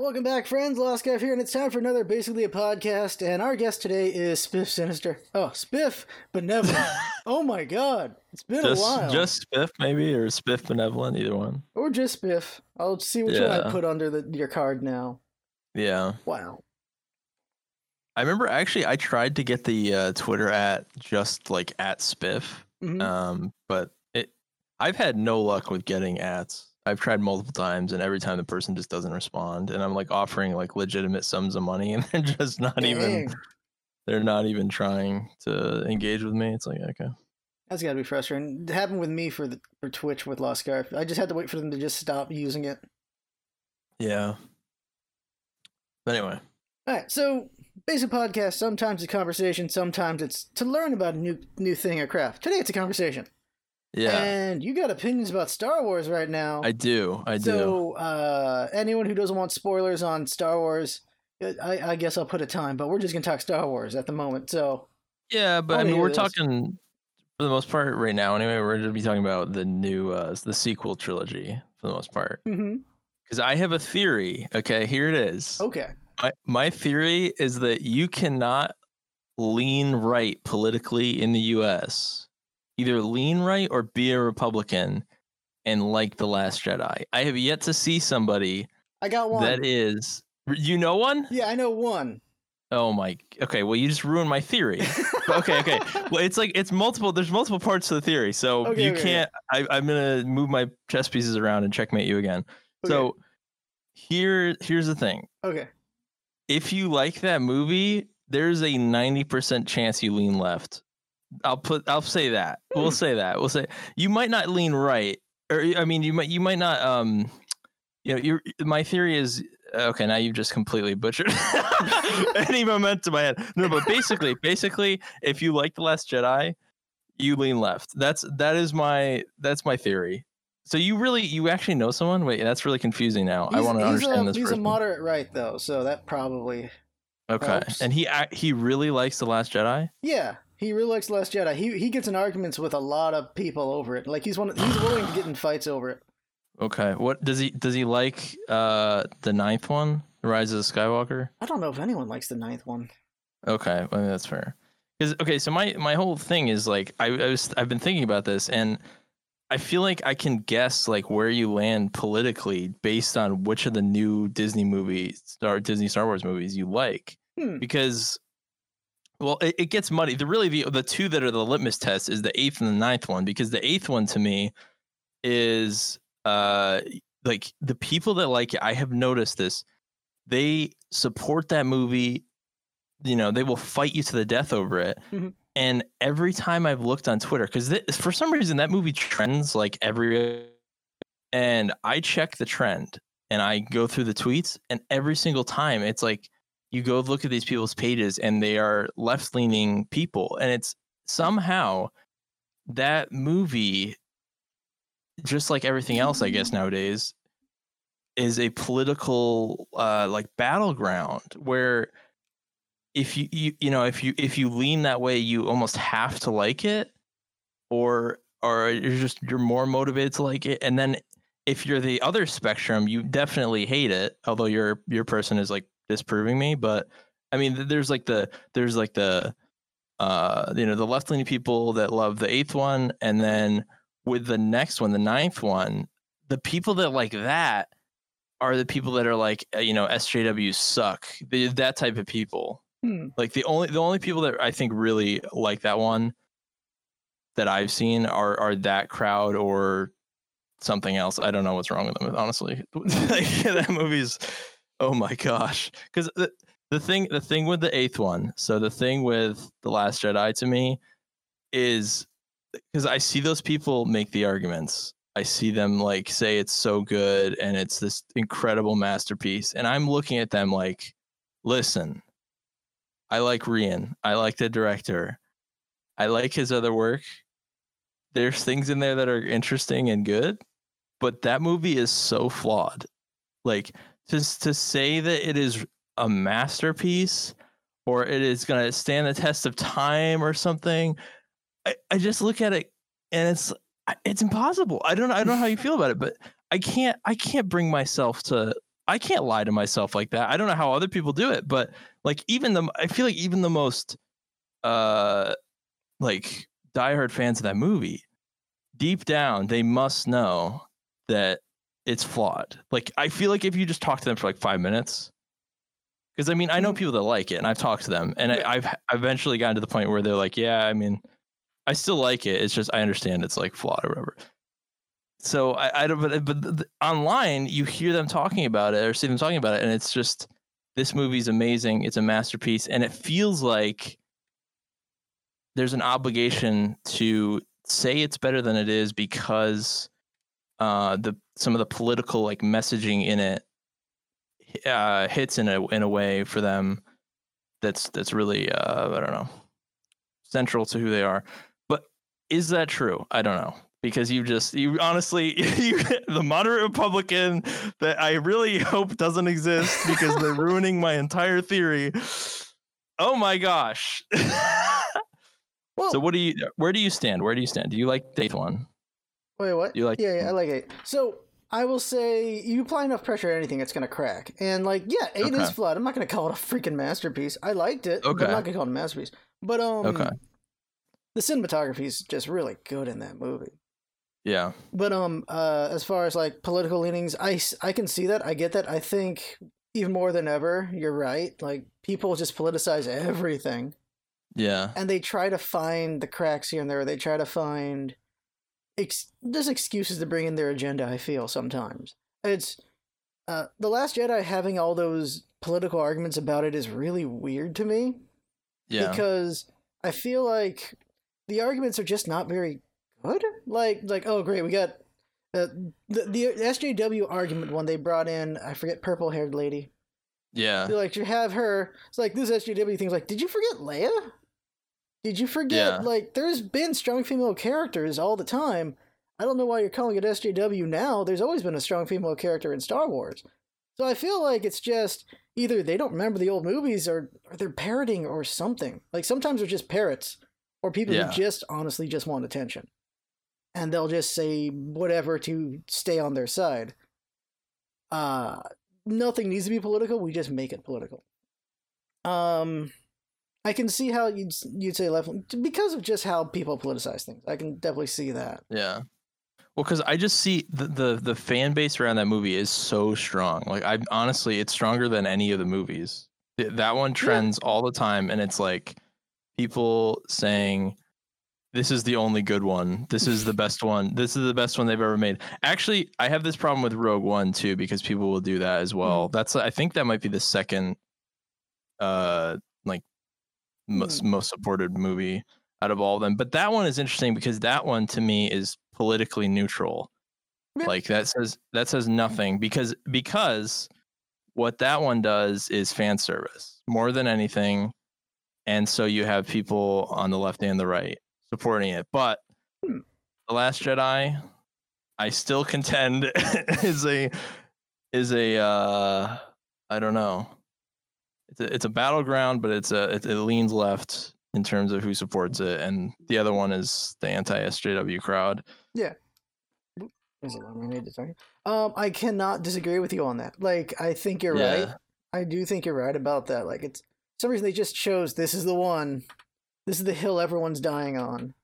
Welcome back, friends. Lost Guy here, and it's time for another basically a podcast. And our guest today is Spiff Sinister. Oh, Spiff Benevolent. oh my God, it's been just, a while. Just Spiff, maybe, or Spiff Benevolent, either one. or just Spiff. I'll see which one I Yeah. put under the, your card now. Yeah. Wow. I remember actually I tried to get the uh, Twitter at just like at Spiff, Mhm. um, but it I've had no luck with getting ats. I've tried multiple times, and every time the person just doesn't respond, and I'm like offering like legitimate sums of money, and they're just not even they're not even trying to engage with me. It's like okay, That's got to be frustrating. It happened with me for the, for Twitch with Lost Scarf. I just had to wait for them to just stop using it. yeah. But anyway, All right, so basic podcast. Sometimes it's conversation. Sometimes it's to learn about a new new thing or craft. Today it's a conversation. Yeah, And you got opinions about Star Wars right now. I do, I do. So, uh, anyone who doesn't want spoilers on Star Wars, uh, I, I guess I'll put a time, but we're just gonna talk Star Wars at the moment. So, Yeah, but I mean, we're this. talking for the most part right now. Anyway, we're going to be talking about the new, uh, the sequel trilogy for the most part. Because I have a theory. Okay, here it is. okay, My my theory is that you cannot lean right politically in the U.S. Either lean right or be a Republican and like the Last Jedi. I have yet to see somebody I got one. that is. You know one? yeah, I know one. Oh my. Okay. Well, you just ruined my theory. okay. Okay. Well, it's like it's multiple. There's multiple parts to the theory, so Okay, you okay, can't. I, I'm gonna move my chess pieces around and checkmate you again. So here, here's the thing. Okay, If you like that movie, there's a 90% chance you lean left. I'll put. I'll say that. Hmm. We'll say that. We'll say you might not lean right, or I mean, you might. You might not. Um. You know, your my theory is okay. Now you've just completely butchered any momentum I had. No, but basically, basically, if you like the Last Jedi, you lean left. That's that is my that's my theory. So you really you actually know someone? Wait, that's really confusing now. I want to understand a, this. He's person. a moderate right though, so that probably Okay, helps. and he he really likes the Last Jedi. yeah. He really likes Last Jedi. He he gets in arguments with a lot of people over it. Like he's one. Of, he's willing to get in fights over it. Okay, what does he does he like? Uh, the ninth one, Rise of the Skywalker. I don't know if anyone likes the ninth one. Okay, well, that's fair. Because okay, so my my whole thing is like I, I was I've been thinking about this and I feel like I can guess like where you land politically based on which of the new Disney movies or Disney Star Wars movies you like. Hmm. Because well, it, it gets muddy. The really the the two that are the litmus test is the eighth and the ninth one because the eighth one to me is uh like the people that like it. I have noticed this. They support that movie. You know, they will fight you to the death over it. Mhm. And every time I've looked on Twitter, because for some reason that movie trends like every, and I check the trend and I go through the tweets, and every single time it's like you go look at these people's pages and they are left leaning people, and it's somehow that movie, just like everything else, I guess nowadays, is a political uh, like battleground where if you, you you know if you if you lean that way, you almost have to like it, or or you're just you're more motivated to like it, and then if you're the other spectrum, you definitely hate it. Although your your person is like disproving me, but I mean, there's like the there's like the uh you know the left leaning people that love the eighth one, and then with the next one, the ninth one, the people that like that are the people that are like uh, you know SJWs suck. The, that type of people. Hmm. Like the only the only people that I think really like that one that I've seen are are that crowd or something else. I don't know what's wrong with them. Honestly, like, that movie's oh my gosh. Because the the thing the thing with the eighth one, so the thing with the Last Jedi to me is because I see those people make the arguments. I see them like say it's so good and it's this incredible masterpiece, and I'm looking at them like, listen, I like Rian. I like the director. I like his other work. There's things in there that are interesting and good, but that movie is so flawed. Like to to say that it is a masterpiece or it is going to stand the test of time or something, I, I just look at it and it's it's impossible. I don't I don't know how you feel about it, but I can't I can't bring myself to I can't lie to myself like that. I don't know how other people do it, but like even the I feel like even the most uh like diehard fans of that movie, deep down they must know that it's flawed. Like I feel like if you just talk to them for like five minutes, because I mean I know Mhm. people that like it, and I've talked to them, and. I, I've eventually gotten to the point where they're like, yeah, I mean, I still like it. It's just I understand it's like flawed or whatever. So I, I don't, but, but th- th- online you hear them talking about it or see them talking about it, and it's just this movie's amazing. It's a masterpiece, and it feels like there's an obligation to say it's better than it is because uh, the some of the political like messaging in it uh, hits in a in a way for them that's that's really uh, I don't know central to who they are. But is that true? I don't know because you just you honestly you the moderate Republican that I really hope doesn't exist because they're ruining my entire theory. Oh my gosh. Well, so what do you where do you stand? Where do you stand? Do you like eighth one? wait, what? You like yeah, yeah, I like it So I will say you apply enough pressure to anything, it's gonna crack. And like, yeah, eight is Okay. flawed. I'm not gonna call it a freaking masterpiece. I liked it, but Okay. I'm not gonna call it a masterpiece. But um, Okay. the cinematography is just really good in that movie. Yeah. But um, uh, as far as like political leanings, I I can see that. I get that. I think even more than ever, you're right. Like people just politicize everything, Yeah. and they try to find the cracks here and there. They try to find ex- just excuses to bring in their agenda. I feel sometimes it's uh, the Last Jedi having all those political arguments about it is really weird to me Yeah. because I feel like the arguments are just not very good. Like, like oh great, we got uh, the the SJW argument one they brought in. I forget purple haired lady. yeah. They're like you have her. It's like this SJW thing's like, did you forget Leia? Did you forget Yeah. like there's been strong female characters all the time. I don't know why you're calling it SJW now. There's always been a strong female character in Star Wars. So I feel like it's just either they don't remember the old movies or, or they're parroting or something. Like sometimes they're just parrots or people Yeah. who just honestly just want attention. And they'll just say whatever to stay on their side. Uh nothing needs to be political, we just make it political. Um I can see how you'd you'd say left because of just how people politicize things. I can definitely see that. Yeah. Well, because I just see the, the the fan base around that movie is so strong. Like I honestly, it's stronger than any of the movies. That one trends all the time, and it's like people saying, "This is the only good one. This is the best one. This is the best one they've ever made." Actually, I have this problem with Rogue One too because people will do that as well. That's I think that might be the second, uh, most, most supported movie out of all of them. But that one is interesting because that one to me is politically neutral. Like that says that says nothing because because what that one does is fan service more than anything. And so you have people on the left and the right supporting it. But Hmm. The Last Jedi, I still contend is a is a uh I don't know. It's a, it's a battleground, but it's a it, it leans left in terms of who supports it, and the other one is the anti SJW crowd. Is it let me read it, sorry. Um, I cannot disagree with you on that. Like, I think you're right. I do think you're right about that. Like, it's some reason they just chose this is the one. This is the hill everyone's dying on.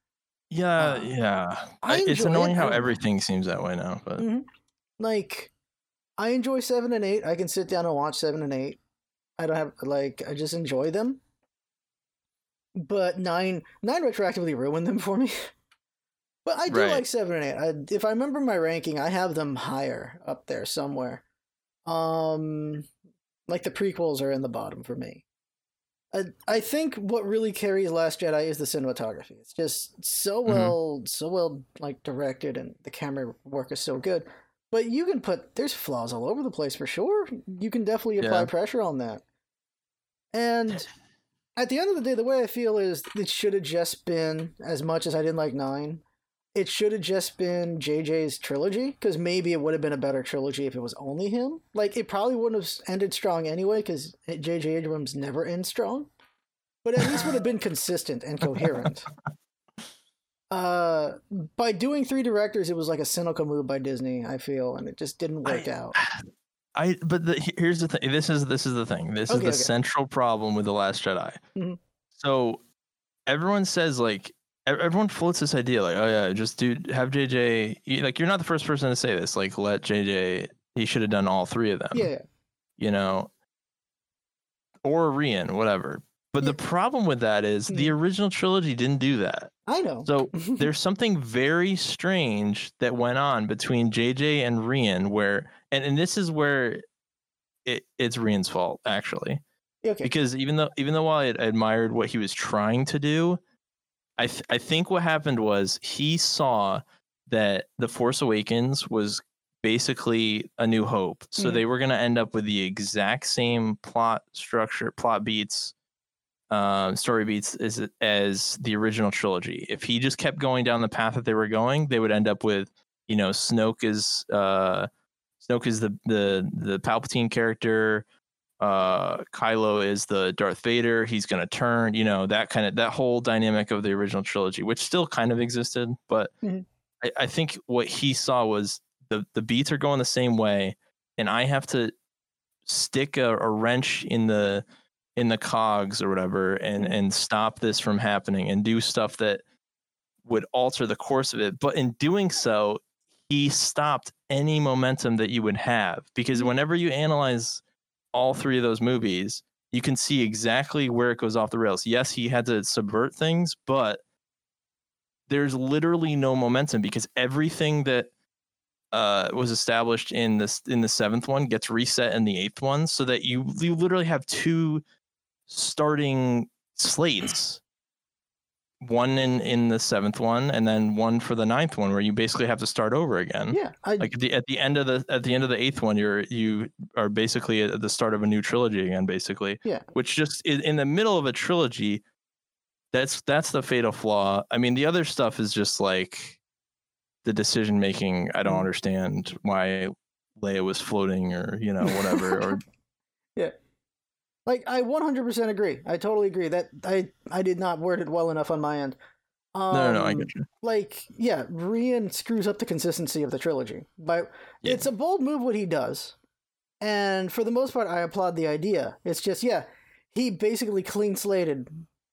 Yeah, Uh, yeah. I it's enjoy it. annoying how everything seems that way now, but Mhm. Like, I enjoy seven and eight. I can sit down and watch seven and eight. I don't have like I just enjoy them. But nine nine retroactively ruined them for me. But I do Right. like seven and eight. I, if I remember my ranking, I have them higher up there somewhere. Um, like the prequels are in the bottom for me. I I think what really carries Last Jedi is the cinematography. It's just so Mhm. well, so well like directed, and the camera work is so good. But you can put there's flaws all over the place for sure. You can definitely apply Yeah. pressure on that. And at the end of the day, the way I feel is it should have just been as much as I didn't like nine. It should have just been JJ's trilogy because maybe it would have been a better trilogy if it was only him. Like it probably wouldn't have ended strong anyway because JJ Abrams never ends strong. But at least would have been consistent and coherent. Uh, by doing three directors, it was like a cynical move by Disney. I feel, and it just didn't work I- out. I but the, here's the thing. This is this is the thing. This Okay, is the okay. central problem with the Last Jedi. Mhm. So everyone says like everyone floats this idea like oh yeah just do have JJ like you're not the first person to say this like let JJ he should have done all three of them Yeah, yeah. you know or Rian whatever. But the problem with that is the original trilogy didn't do that. I know. So there's something very strange that went on between JJ and Rian where and, and this is where it, it's Rian's fault actually okay. because even though even though while I admired what he was trying to do I th- I think what happened was he saw that the Force Awakens was basically a new hope so Mhm. they were going to end up with the exact same plot structure plot beats um, story beats as as the original trilogy. If he just kept going down the path that they were going, they would end up with, you know, Snoke is uh, Snoke is the the the Palpatine character. Uh, Kylo is the Darth Vader. He's gonna turn, you know, that kind of that whole dynamic of the original trilogy, which still kind of existed, but Mhm. I, I think what he saw was the the beats are going the same way, and I have to stick a, a wrench in the in the cogs or whatever and Mhm. and stop this from happening and do stuff that would alter the course of it but in doing so he stopped any momentum that you would have because Mhm. whenever you analyze all three of those movies you can see exactly where it goes off the rails yes he had to subvert things but there's literally no momentum because everything that uh, was established in this in the seventh one gets reset in the eighth one, so that you you literally have two starting slates, one in in the seventh one, and then one for the ninth one, where you basically have to start over again. yeah, I, Like at the at the end of the at the end of the eighth one, you're you are basically at the start of a new trilogy again, basically. Yeah. Which just in, in the middle of a trilogy, that's that's the fatal flaw. I mean, the other stuff is just like the decision making. I don't Mhm. understand why Leia was floating or you know whatever or like I 100% agree. I totally agree that I I did not word it well enough on my end. Um, no no no I get you. like yeah, Rian screws up the consistency of the trilogy. But Yeah. it's a bold move what he does. And for the most part I applaud the idea. It's just yeah, he basically clean slated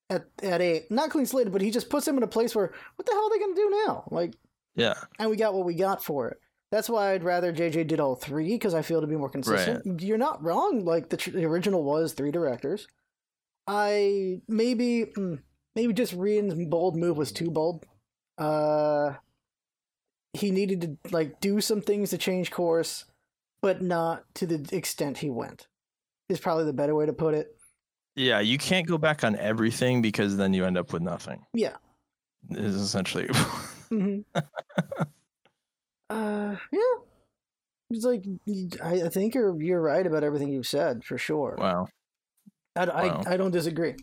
at at a not clean slated, but he just puts him in a place where what the hell are they going to do now? Like Yeah and we got what we got for it. That's why I'd rather JJ did all three because I feel to be more consistent. You're not wrong. Like the, tr- the original was three directors. I maybe mm, maybe just Rian's bold move was too bold. Uh, he needed to like do some things to change course, but not to the extent he went. Is probably the better way to put it. yeah. You can't go back on everything because then you end up with nothing. Yeah. Is essentially. hmm uh, yeah. It's like I, I think you're you're right about everything you've said for sure. wow. I, I, Wow. I don't disagree.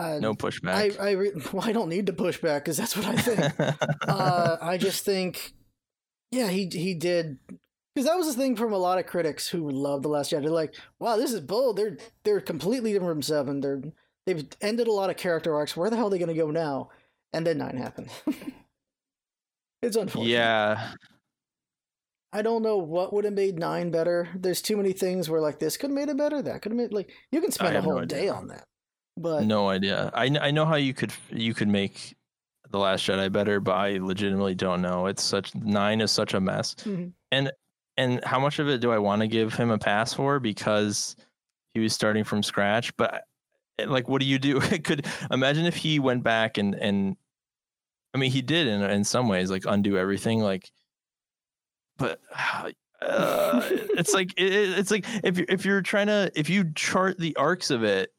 Uh, No I pushback. I, re- well, I don't need to push back because that's what I think. uh, I just think, yeah, he he did because that was the thing from a lot of critics who loved the Last Jedi. They're like, wow, this is bold. They're they're completely different from Seven. They're they've ended a lot of character arcs. Where the hell are they going to go now? And then Nine happened. it's unfortunate. yeah. I don't know what would have made Nine better. There's too many things where like this could have made it better. That could have made like you can spend a have no whole day on that. But no idea. I, I know how you could you could make the Last Jedi better, but I legitimately don't know. It's such nine is such a mess, Mhm. and and how much of it do I want to give him a pass for because he was starting from scratch? But eh, like, what do you do? It could imagine if he went back and and I mean he did in in some ways like undo everything like, but. Uh, it's like it, it's like if you're if you're trying to if you chart the arcs of it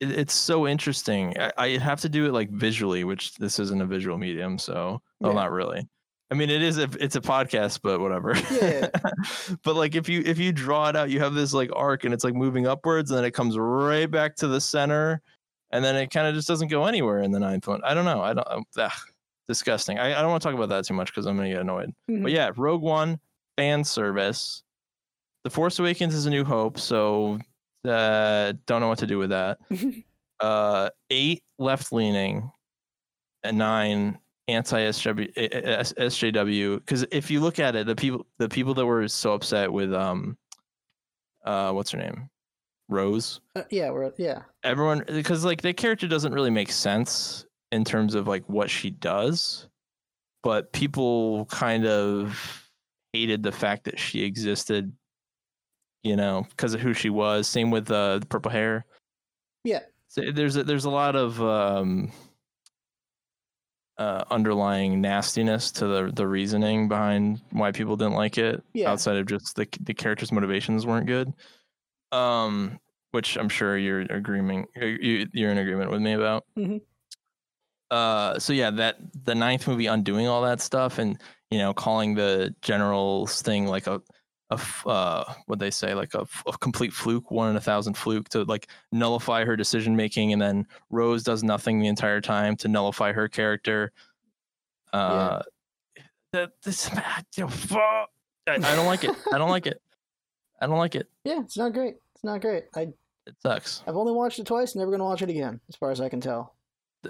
it, it's so interesting. I, I have to do it like visually, which this isn't a visual medium, so well, not really. I mean, it is if it's a podcast, but whatever. Yeah. but like if you if you draw it out, you have this like arc, and it's like moving upwards, and then it comes right back to the center, and then it kind of just doesn't go anywhere in the ninth one. I don't know. I don't. um, ugh, disgusting. I, I don't want to talk about that too much because I'm gonna get annoyed. Mhm. But yeah, Rogue One fan service. The Force Awakens is a New Hope, so uh, don't know what to do with that. uh, eight left leaning, and nine anti SJW. Because if you look at it, the people the people that were so upset with um uh, what's her name, Rose. Uh, yeah, we're yeah. Everyone, because like the character doesn't really make sense in terms of like what she does, but people kind of hated the fact that she existed. You know, because of who she was. Same with uh, the purple hair. Yeah. So there's a, there's a lot of um, uh, underlying nastiness to the the reasoning behind why people didn't like it. Yeah. Outside of just the the character's motivations weren't good. Um, which I'm sure you're agreeing you you're in agreement with me about. Mhm. Uh, so yeah, that the ninth movie undoing all that stuff and you know calling the general's thing like a a f- uh what they say like a, f- a complete fluke one in a thousand fluke to like nullify her decision making and then rose does nothing the entire time to nullify her character uh that this. I, I don't like it i don't like it i don't like it Yeah, it's not great. It's not great. I it sucks I've only watched it twice. Never gonna watch it again, as far as I can tell.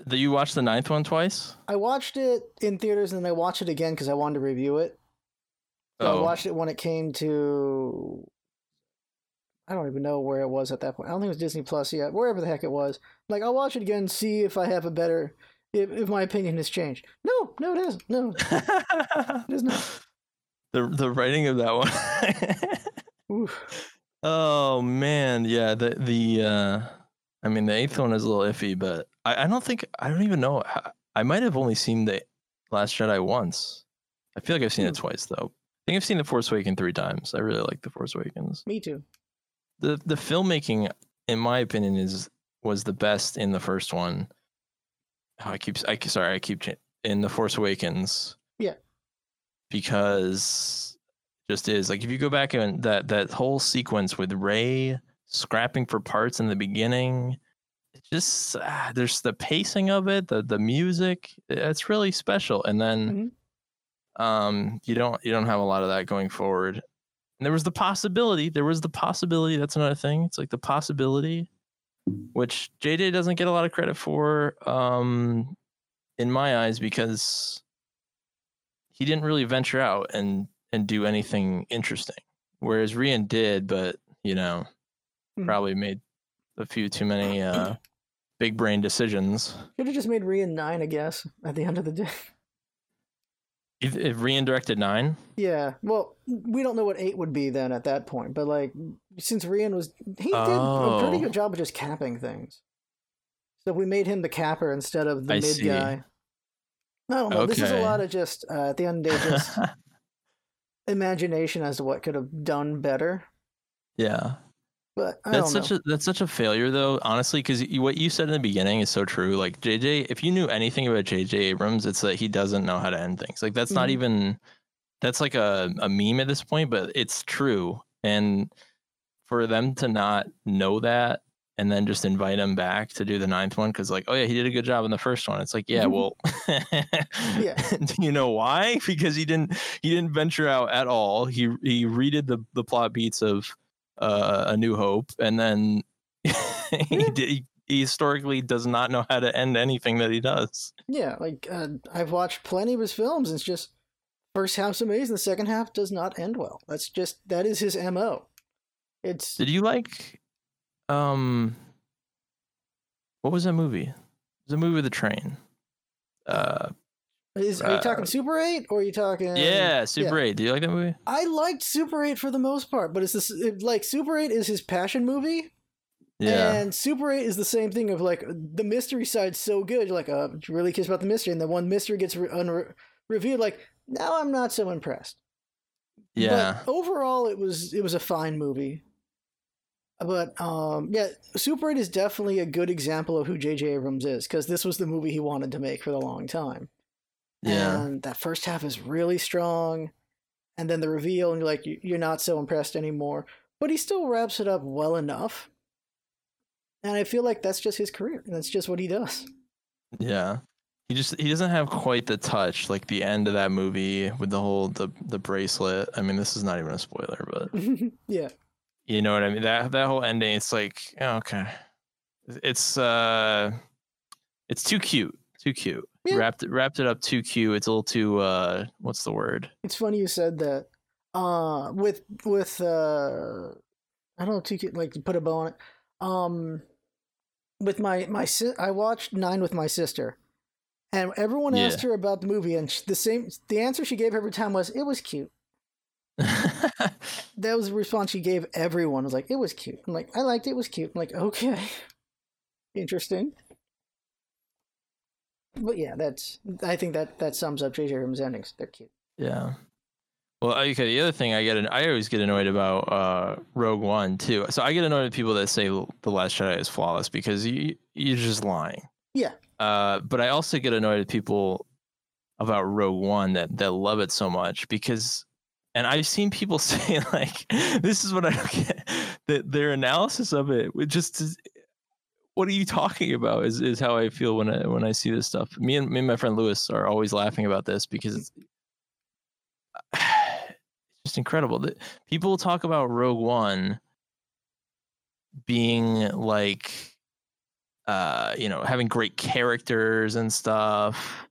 Did you watch the ninth one twice? I watched it in theaters and then I watched it again because I wanted to review it. So I Oh, watched it when it came to. I don't even know where it was at that point. I don't think it was Disney Plus yet. Wherever the heck it was. Like I'll watch it again, see if I have a better, if, if my opinion has changed. No, no, it isn't. No, it is not. the the writing of that one. Oh man, yeah. The the uh, I mean the eighth one is a little iffy, but I, I don't think I don't even know. I might have only seen the Last Jedi once. I feel like I've seen it Hmm. twice though. I think I've seen the Force Awakens three times. I really like the Force Awakens. Me too. the the filmmaking in my opinion is was the best in the first one oh, i keep i sorry i keep in the force awakens Yeah. because just is like if you go back and that that whole sequence with Rey scrapping for parts in the beginning. It's just ah, there's the pacing of it the the music it's really special. And then um you don't you don't have a lot of that going forward. And there was the possibility there was the possibility that's another thing it's like the possibility which jj doesn't get a lot of credit for um in my eyes because he didn't really venture out and and do anything interesting. Whereas rian did but you know Mhm. probably made a few too many uh big brain decisions Should have just made Rian nine, I guess. At the end of the day. if, if rian directed nine Yeah. Well, we don't know what eight would be then at that point, but like since Rian was, he did a pretty Oh. good job of just capping things. So we made him the capper instead of the I mid see. guy. I don't know. This is a lot of just uh, at the end of the day, just imagination as to what could have done better. yeah But I That's such know. a that's such a failure though, honestly, because what you said in the beginning is so true. Like JJ, if you knew anything about JJ Abrams, it's that he doesn't know how to end things. Like that's not Mhm. even that's like a, a meme at this point, but it's true. And for them to not know that and then just invite him back to do the ninth one, because like, oh yeah, he did a good job in the first one. It's like, yeah, well Yeah. do you know why? Because he didn't he didn't venture out at all. He he redid the the plot beats of uh, A New Hope, and then he, did, he, he historically does not know how to end anything that he does. Yeah, like uh, I've watched plenty of his films. And it's just first half's amazing, the second half does not end well. That's just that is his mo. It's Did you like um what was that movie? It was a movie with a train. Uh is are you uh, talking Super Eight or are you talking? yeah, Super 8. Do you like that movie? I liked Super 8 for the most part, but it's this it, like Super 8 is his passion movie, Yeah. and Super 8 is the same thing of like the mystery side's so good, you're like, uh, really curious about the mystery, and then one mystery gets re- unre- like now I'm not so impressed. yeah. But overall, it was it was a fine movie. But um, yeah, Super 8 is definitely a good example of who J.J. Abrams is because this was the movie he wanted to make for the long time. Yeah. And that first half is really strong. And then the reveal, and you're like, you- you're not so impressed anymore. But he still wraps it up well enough. And I feel like that's just his career. and That's just what he does. Yeah. He just he doesn't have quite the touch like the end of that movie with the whole the the bracelet. I mean, this is not even a spoiler, but yeah. you know what I mean? That that whole ending it's like, oh, okay. It's uh it's too cute. Too cute. Yeah. Wrapped it wrapped it up too cute. It's a little too uh what's the word? It's funny you said that. Uh, with with uh, I don't know to get like put a bow on it. Um, with my my si- I watched Nine with my sister, and everyone Yeah. asked her about the movie, and the same the answer she gave every time was it was cute. That was the response she gave everyone. Was like it was cute. I'm like I liked it. It was cute. I'm like okay, interesting. But yeah, that's I think that that sums up J.J. Abrams' endings. They're cute. Yeah. Well, okay. The other thing I get, I always get annoyed about uh, Rogue One too. So I get annoyed at people that say the Last Jedi is flawless because you you're just lying. Yeah. Uh, but I also get annoyed at people about Rogue One that that love it so much because, and I've seen people say like, this is what I don't get that their analysis of it would just. What are you talking about? Is is how I feel when I when I see this stuff. Me and me and my friend Lewis are always laughing about this because it's it's just incredible that people talk about Rogue One being like uh you know having great characters and stuff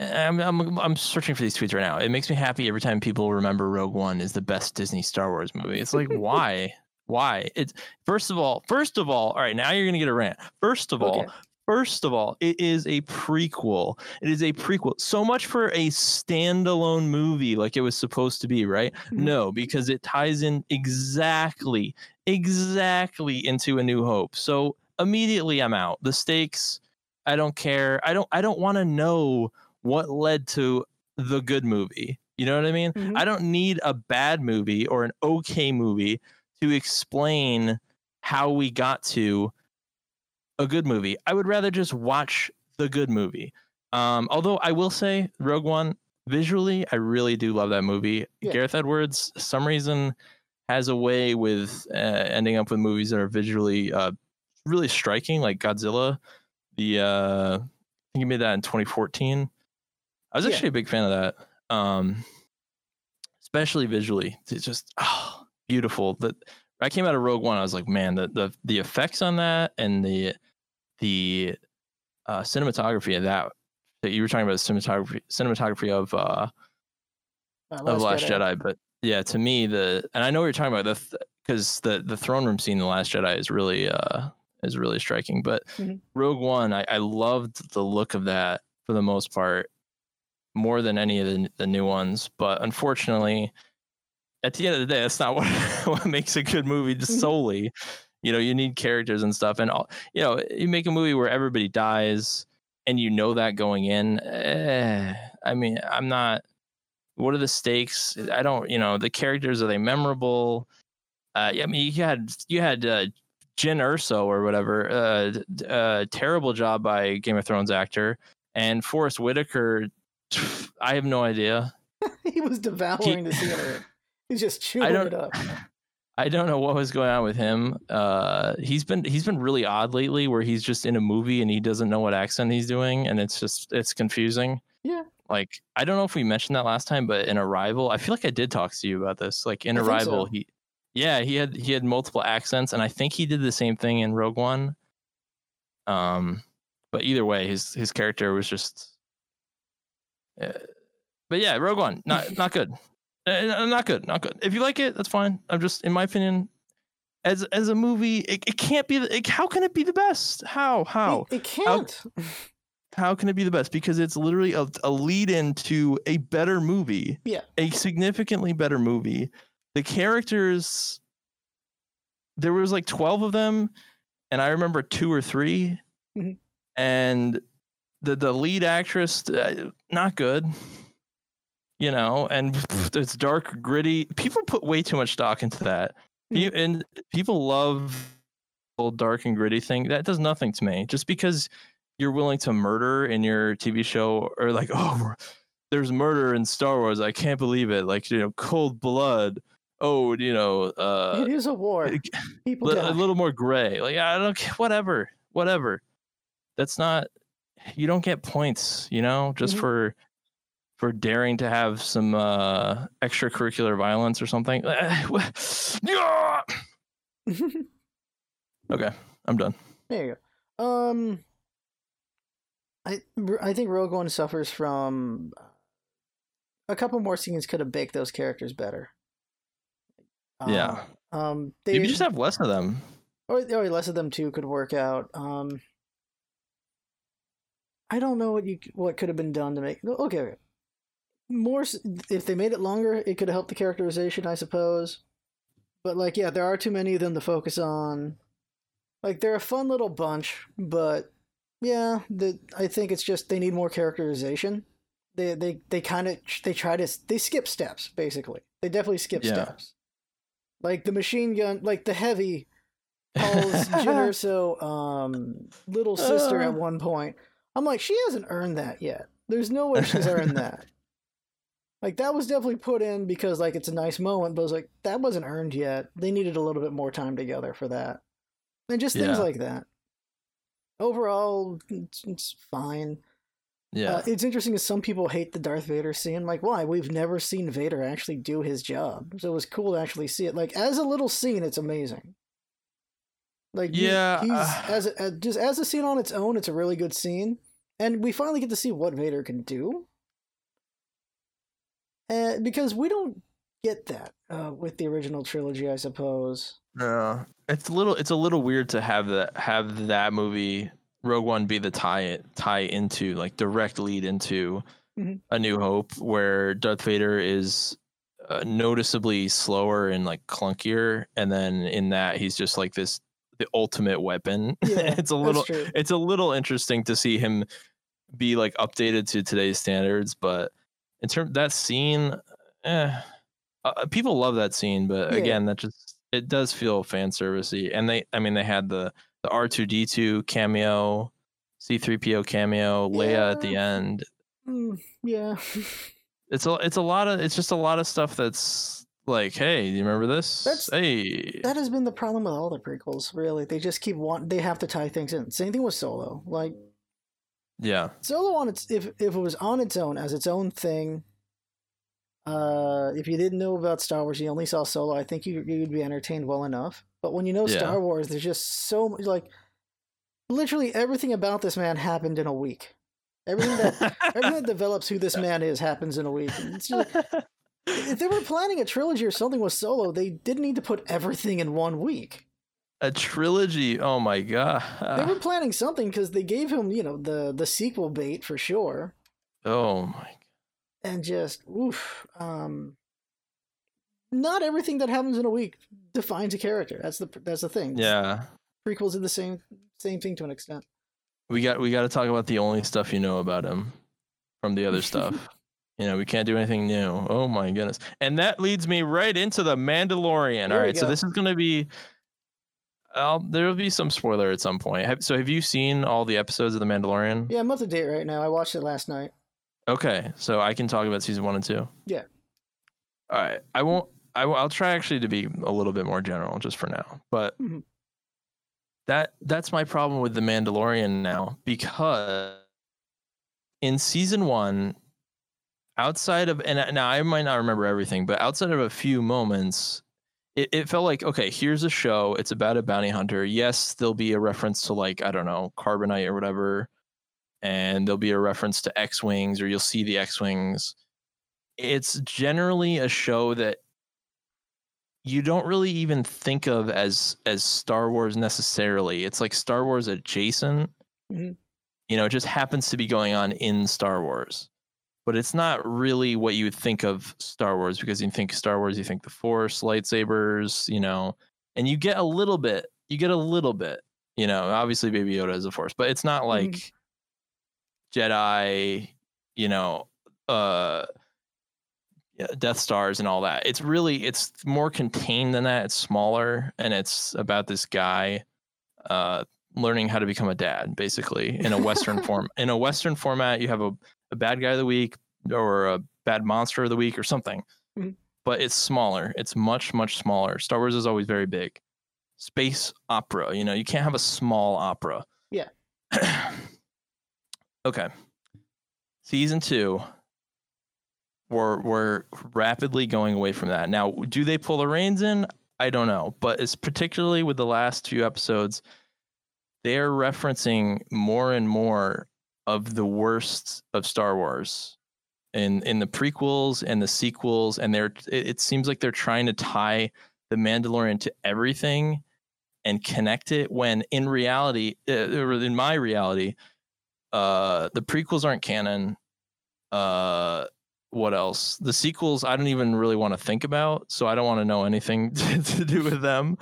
I'm, I'm I'm searching for these tweets right now. It makes me happy every time people remember Rogue One is the best Disney Star Wars movie. It's like why? Why? It's first of all, first of all, all right, now you're gonna get a rant. First of all, First of all, it is a prequel. It is a prequel. So much for a standalone movie like it was supposed to be, right? Mhm. No, because it ties in exactly, exactly into A New Hope. So immediately I'm out. The stakes, I don't care. I don't I don't want to know what led to the good movie. You know what I mean? Mhm. I don't need a bad movie or an okay movie to explain how we got to a good movie. I would rather just watch the good movie. Um, although I will say, Rogue One visually, I really do love that movie. Yeah. Gareth Edwards, some reason, has a way with uh, ending up with movies that are visually uh, really striking, like Godzilla. The uh, I think he made that in 2014. I was Yeah. actually a big fan of that, um, especially visually. It's just oh, beautiful. That I came out of Rogue One, I was like, man, the the the effects on that and the the uh, cinematography of that that you were talking about the cinematography cinematography of uh, Uh, of Last Jedi. but yeah, to me the and I know what you're talking about the because the the throne room scene in the Last Jedi is really uh is really striking. But Mhm. Rogue One, I, I loved the look of that for the most part more than any of the the new ones. But unfortunately, at the end of the day, that's not what what makes a good movie just Mhm. solely. You know, you need characters and stuff, and all. You know, you make a movie where everybody dies, and you know that going in. Eh, I mean, I'm not. What are the stakes? I don't. You know, the characters are they memorable? Uh, I mean, you had you had uh, Jyn Erso or whatever. Uh, uh, terrible job by Game of Thrones actor, and Forest Whitaker. I have no idea. he was devouring the scenery. He's just chewing it up. I don't know what was going on with him. Uh, he's been he's been really odd lately, where he's just in a movie and he doesn't know what accent he's doing, and it's just it's confusing. Yeah. Like I don't know if we mentioned that last time, but in Arrival, I feel like I did talk to you about this. Like in I Arrival, so. he yeah he had he had multiple accents, and I think he did the same thing in Rogue One. Um, but either way, his his character was just. Uh, but yeah, Rogue One, not not good. Uh, not good, not good. If you like it, that's fine. I'm just, in my opinion, as as a movie, it, it can't be. The, it, how can it be the best? How how It, it can't. how can it be the best? Because it's literally a, a lead into a better movie. Yeah. a significantly better movie. The characters, there was like twelve of them, and I remember two or 3 Mhm. and the the lead actress, uh, not good you know, and it's dark, gritty. People put way too much stock into that, Pe- and people love whole dark and gritty thing. That does nothing to me. Just because you're willing to murder in your TV show, or like, oh, there's murder in Star Wars. I can't believe it. Like, you know, cold blood. Oh, you know, uh, it is a war. People li- a little more gray. Like I don't care, whatever, whatever. That's not. You don't get points, you know, just Mhm. for for daring to have some uh extracurricular violence or something. Okay, I'm done. There you go. Um, I I think Rogue One suffers from a couple more scenes could have baked those characters better. Yeah. Uh, um, they Maybe just have less of them. or, or less of them too could work out. Um, I don't know what you what could have been done to make okay. okay. More if they made it longer, it could have helped the characterization, I suppose. But like, yeah, there are too many of them to focus on. Like, they're a fun little bunch, but yeah, the I think it's just they need more characterization. They they they kind of they try to they skip steps basically. They definitely skip Yeah. steps. Like the machine gun, like the heavy calls Erso um little sister at Uh. one point. I'm like, she hasn't earned that yet. There's no way she's earned that. Like that was definitely put in because like it's a nice moment, but it was like that wasn't earned yet. They needed a little bit more time together for that, and just things Yeah. like that. Overall, it's, it's fine. yeah. Uh, it's interesting because some people hate the Darth Vader scene. Like, why? We've never seen Vader actually do his job, so it was cool to actually see it. Like as a little scene, it's amazing. Like, Yeah, he's, uh, as a, as- just as a scene on its own, it's a really good scene, and we finally get to see what Vader can do. And because we don't get that uh, with the original trilogy, I suppose. No, it's a little it's a little weird to have that have that movie Rogue One be the tie tie into like direct lead into Mhm. A New Hope, where Darth Vader is uh, noticeably slower and like clunkier, and then in that he's just like this the ultimate weapon. Yeah, it's a little it's a little interesting to see him be like updated to today's standards, but in terms that scene, eh, uh, people love that scene, but Yeah. again, that just it does feel fan servicey. And they, I mean, they had the the R two D two cameo, C three PO cameo, Leia at the end. Mm, yeah. It's a it's a lot of it's just a lot of stuff that's like, hey, do you remember this? That's- hey, That has been the problem with all the prequels, really. They just keep want they have to tie things in. Same thing with Solo. Like yeah, Solo on its if if it was on its own as its own thing. Uh, if you didn't know about Star Wars, you only saw Solo. I think you you'd be entertained well enough. But when you know Yeah. Star Wars, there's just so much like, literally everything about this man happened in a week. Everything that everything that develops who this man is happens in a week. And It's just, if they were planning a trilogy or something with Solo, they didn't need to put everything in one week. A trilogy. Oh my god. They were planning something because they gave him, you know, the the sequel bait for sure. oh my. and just oof um not everything that happens in a week defines a character that's the that's the thing Yeah. prequels are the same same thing to an extent we got we got to talk about the only stuff you know about him from the other stuff. you know, we can't do anything new. Oh my goodness. And that leads me right into the Mandalorian. There All we so this is going to be I'll, there'll be some spoiler at some point. Have, so have you seen all the episodes of the Mandalorian? yeah i'm up to date right now i watched it last night Okay, so I can talk about season 1 and 2. Yeah. All right. I won't I will, I'll try actually to be a little bit more general just for now. But Mhm. that that's my problem with the Mandalorian now because in season one, outside of and now I might not remember everything, but outside of a few moments, it, it felt like okay, here's a show. It's about a bounty hunter. Yes, there'll be a reference to like I don't know carbonite or whatever, and there'll be a reference to X wings or you'll see the X wings. It's generally a show that you don't really even think of as as Star Wars necessarily. It's like Star Wars adjacent. Mhm. You know, it just happens to be going on in Star Wars. But it's not really what you would think of Star Wars because you think Star Wars, you think the Force, lightsabers, you know, and you get a little bit, you get a little bit, you know, obviously Baby Yoda is a Force, but it's not like Jedi, you know, uh, yeah, Death Stars and all that. It's really it's more contained than that. It's smaller and it's about this guy uh learning how to become a dad basically in a western form. In a western format, you have a, a bad guy of the week or a bad monster of the week or something. Mhm. But it's smaller. It's much much smaller. Star Wars is always very big. Space opera, you know, you can't have a small opera. Yeah. okay. Season 2 we're we're rapidly going away from that. Now, do they pull the reins in? I don't know, but it's particularly with the last few episodes, they are referencing more and more of the worst of Star Wars in in the prequels and the sequels, and they're it, it seems like they're trying to tie the Mandalorian to everything and connect it when in reality, uh, in my reality, uh, the prequels aren't canon. Uh, what else? The sequels I don't even really want to think about, so I don't want to know anything to, to do with them.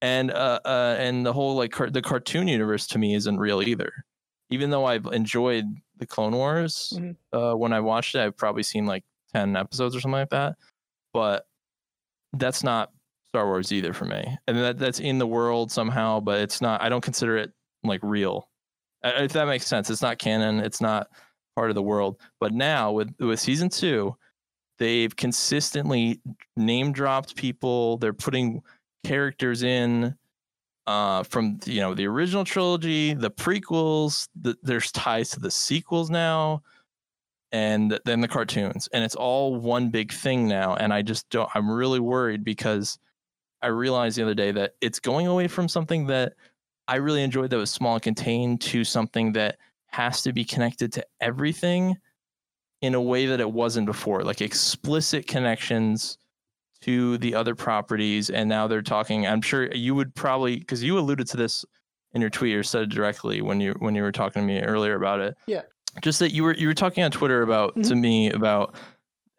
And uh, uh, and the whole like car- the cartoon universe to me isn't real either. Even though I've enjoyed the Clone Wars, Mhm. uh, when I watched it, I've probably seen like ten episodes or something like that. But that's not Star Wars either for me. And that that's in the world somehow, but it's not. I don't consider it like real. If that makes sense, it's not canon. It's not part of the world. But now with with season two, they've consistently name dropped people. They're putting characters in uh, from you know the original trilogy, the prequels. The, there's ties to the sequels now, and then the cartoons, and it's all one big thing now. And I just don't. I'm really worried because I realized the other day that it's going away from something that I really enjoyed that was small and contained to something that has to be connected to everything in a way that it wasn't before, like explicit connections to the other properties. And now they're talking. I'm sure you would probably because you alluded to this in your tweet or said it directly when you when you were talking to me earlier about it. Yeah. Just that you were you were talking on Twitter about to mm-hmm. me about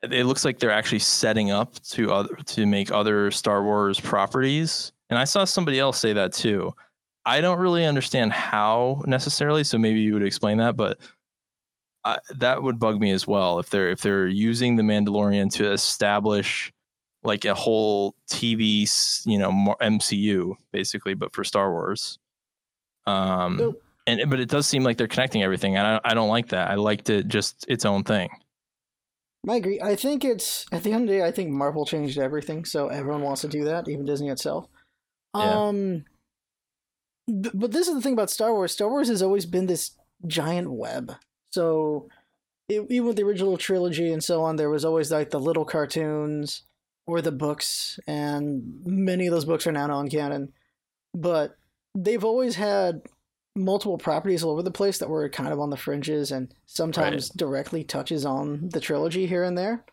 it looks like they're actually setting up to other to make other Star Wars properties. And I saw somebody else say that too. I don't really understand how necessarily, so maybe you would explain that, but I, that would bug me as well if they're if they're using the Mandalorian to establish like a whole TV, you know, MCU basically, but for Star Wars. Um, Nope. and but it does seem like they're connecting everything, and I, I don't like that. I liked it just its own thing. I agree. I think it's at the end of the day. I think Marvel changed everything, so everyone wants to do that, even Disney itself. Yeah. Um, but this is the thing about Star Wars. Star Wars has always been this giant web. So, it, even with the original trilogy and so on, there was always like the little cartoons or the books, and many of those books are now non-canon. But they've always had multiple properties all over the place that were kind of on the fringes and sometimes directly touches on the trilogy here and there.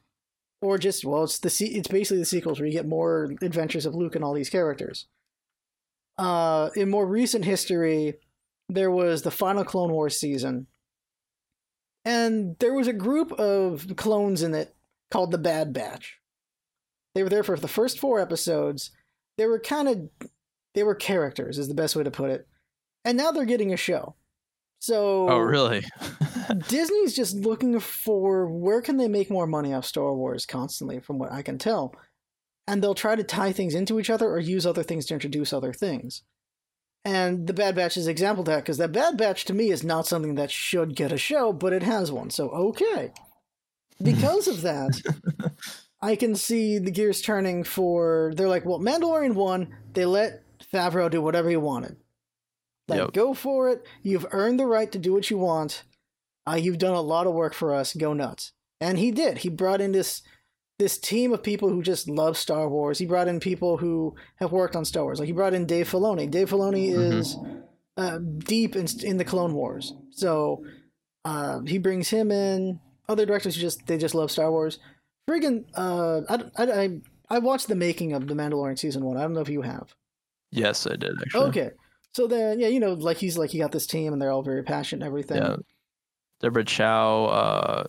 Or just well it's the it's basically the sequels where you get more adventures of Luke and all these characters. Uh in more recent history there was the final clone wars season. And there was a group of clones in it called the bad batch they were there for the first four episodes they were kind of they were characters is the best way to put it and now they're getting a show so Oh, really? Disney's just looking for where can they make more money off Star Wars constantly, from what I can tell, and they'll try to tie things into each other or use other things to introduce other things. And the Bad Batch is an example of that because that Bad Batch to me is not something that should get a show, but it has one, so okay. Because of that, I can see the gears turning for they're like, well, Mandalorian won. They let Favreau do whatever he wanted. Like, Yep. go for it. You've earned the right to do what you want. Uh, you've done a lot of work for us. Go nuts. And he did. He brought in this this team of people who just love Star Wars. He brought in people who have worked on Star Wars. Like he brought in Dave Filoni. Dave Filoni Mhm. is uh, deep in, in the Clone Wars, so uh, he brings him in. Other directors who just they just love Star Wars. Friggin', uh, I, I, I, I watched the making of The Mandalorian season one. I don't know if you have. yes, I did actually. Okay. So then, yeah, you know, like he's like he got this team, and they're all very passionate and everything. Yeah. Deborah Chow. Uh,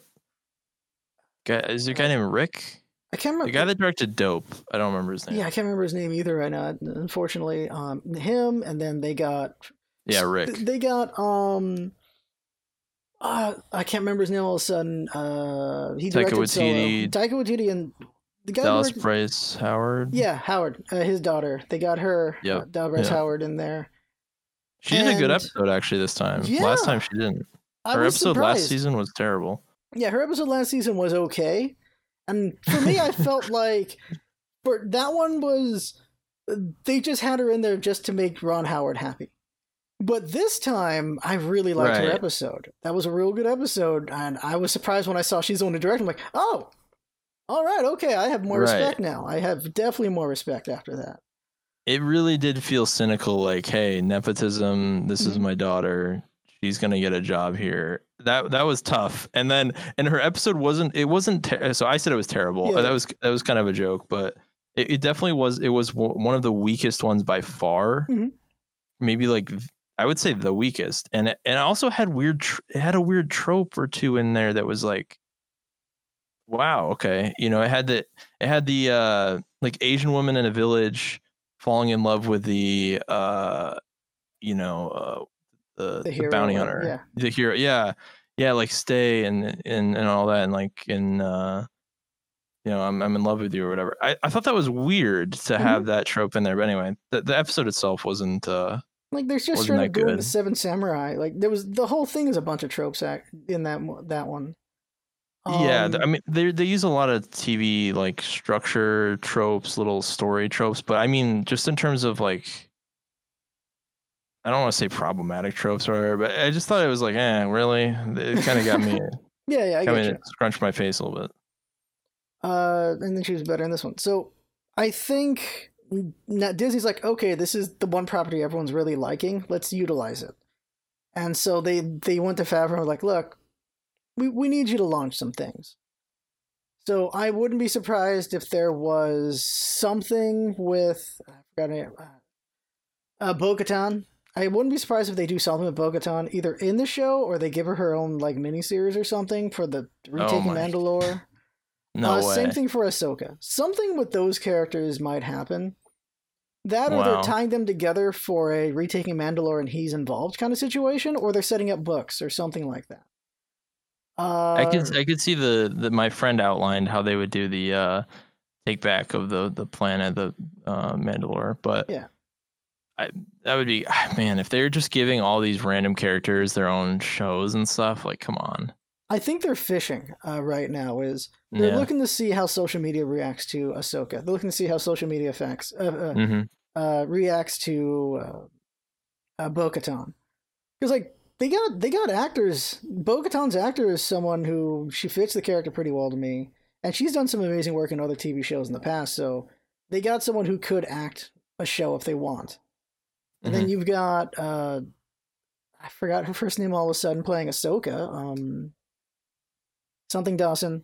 guy, is there a guy named Rick? I can't remember. The guy that directed Dope. I don't remember his name. yeah, I can't remember his name either right now. Unfortunately, um, him, and then they got Yeah, Rick. They got um. Uh, I can't remember his name all of a sudden. Uh, he Taika directed Solo. Waititi. Taika Waititi and the guy. Dallas directed- Bryce Howard. Yeah, Howard, uh, his daughter. They got her. Uh, Dallas Bryce yeah. Howard in there. She did a good episode actually this time. Yeah. Last time she didn't. Her episode surprised. last season was terrible. Yeah, her episode last season was okay, and for me, I felt like for that one was they just had her in there just to make Ron Howard happy. But this time, I really liked her episode. That was a real good episode, and I was surprised when I saw she's the one to direct. I'm like, oh, all right, okay, I have more Right. respect now. I have definitely more respect after that. It really did feel cynical. Like, hey, nepotism. This is Mhm. my daughter. She's gonna get a job here. That that was tough. And then and her episode wasn't. It wasn't. Ter- so I said it was terrible. Yeah. That was that was kind of a joke, but it, it definitely was. It was w- one of the weakest ones by far. Mhm. Maybe like I would say the weakest, and it, and it also had weird. Tr- it had a weird trope or two in there that was like, wow, okay, you know, it had the it had the uh like Asian woman in a village falling in love with the uh you know uh the, The the, bounty hunter yeah. the hero yeah yeah like stay and and and all that and like in uh you know i'm, I'm in love with you or whatever i, I thought that was weird to Mm-hmm. have that trope in there but anyway the, the episode itself wasn't uh Like they're just trying to go into. Seven Samurai. Like there was the whole thing is a bunch of tropes act in that that one. yeah Um, th- i mean they they use a lot of tv like structure tropes little story tropes but i mean just in terms of like i don't want to say problematic tropes or whatever but i just thought it was like eh really it kind of got me yeah, yeah, I got you. scrunch my face a little bit Uh, and then she was better in this one. So I think now Disney's like, okay, this is the one property everyone's really liking. Let's utilize it. And so they they went to Favreau and were like, look, we we need you to launch some things. So I wouldn't be surprised if there was something with I forgot it, uh, Bo-Katan. I wouldn't be surprised if they do something with Bo-Katan either in the show or they give her her own like miniseries or something for the retaking Oh Mandalore. no uh, way Same thing for Ahsoka. Something with those characters might happen. That or they're tying them together for a retaking Mandalore and he's involved kind of situation, or they're setting up books or something like that. Uh, I could I could see the, the my friend outlined how they would do the uh take back of the the planet the uh Mandalore, but Yeah. I that would be man if they're just giving all these random characters their own shows and stuff like come on I think they're fishing uh, right now. Is they're yeah looking to see how social media reacts to Ahsoka. They're looking to see how social media affects uh, uh, hmm uh, reacts to uh, uh, Bo-Katan. Because like they got they got actors. Bo-Katan's actor is someone who she fits the character pretty well to me, and she's done some amazing work in other TV shows in the past. So they got someone who could act a show if they want. And then you've got uh, I forgot her first name all of a sudden playing Ahsoka. Um, something Dawson.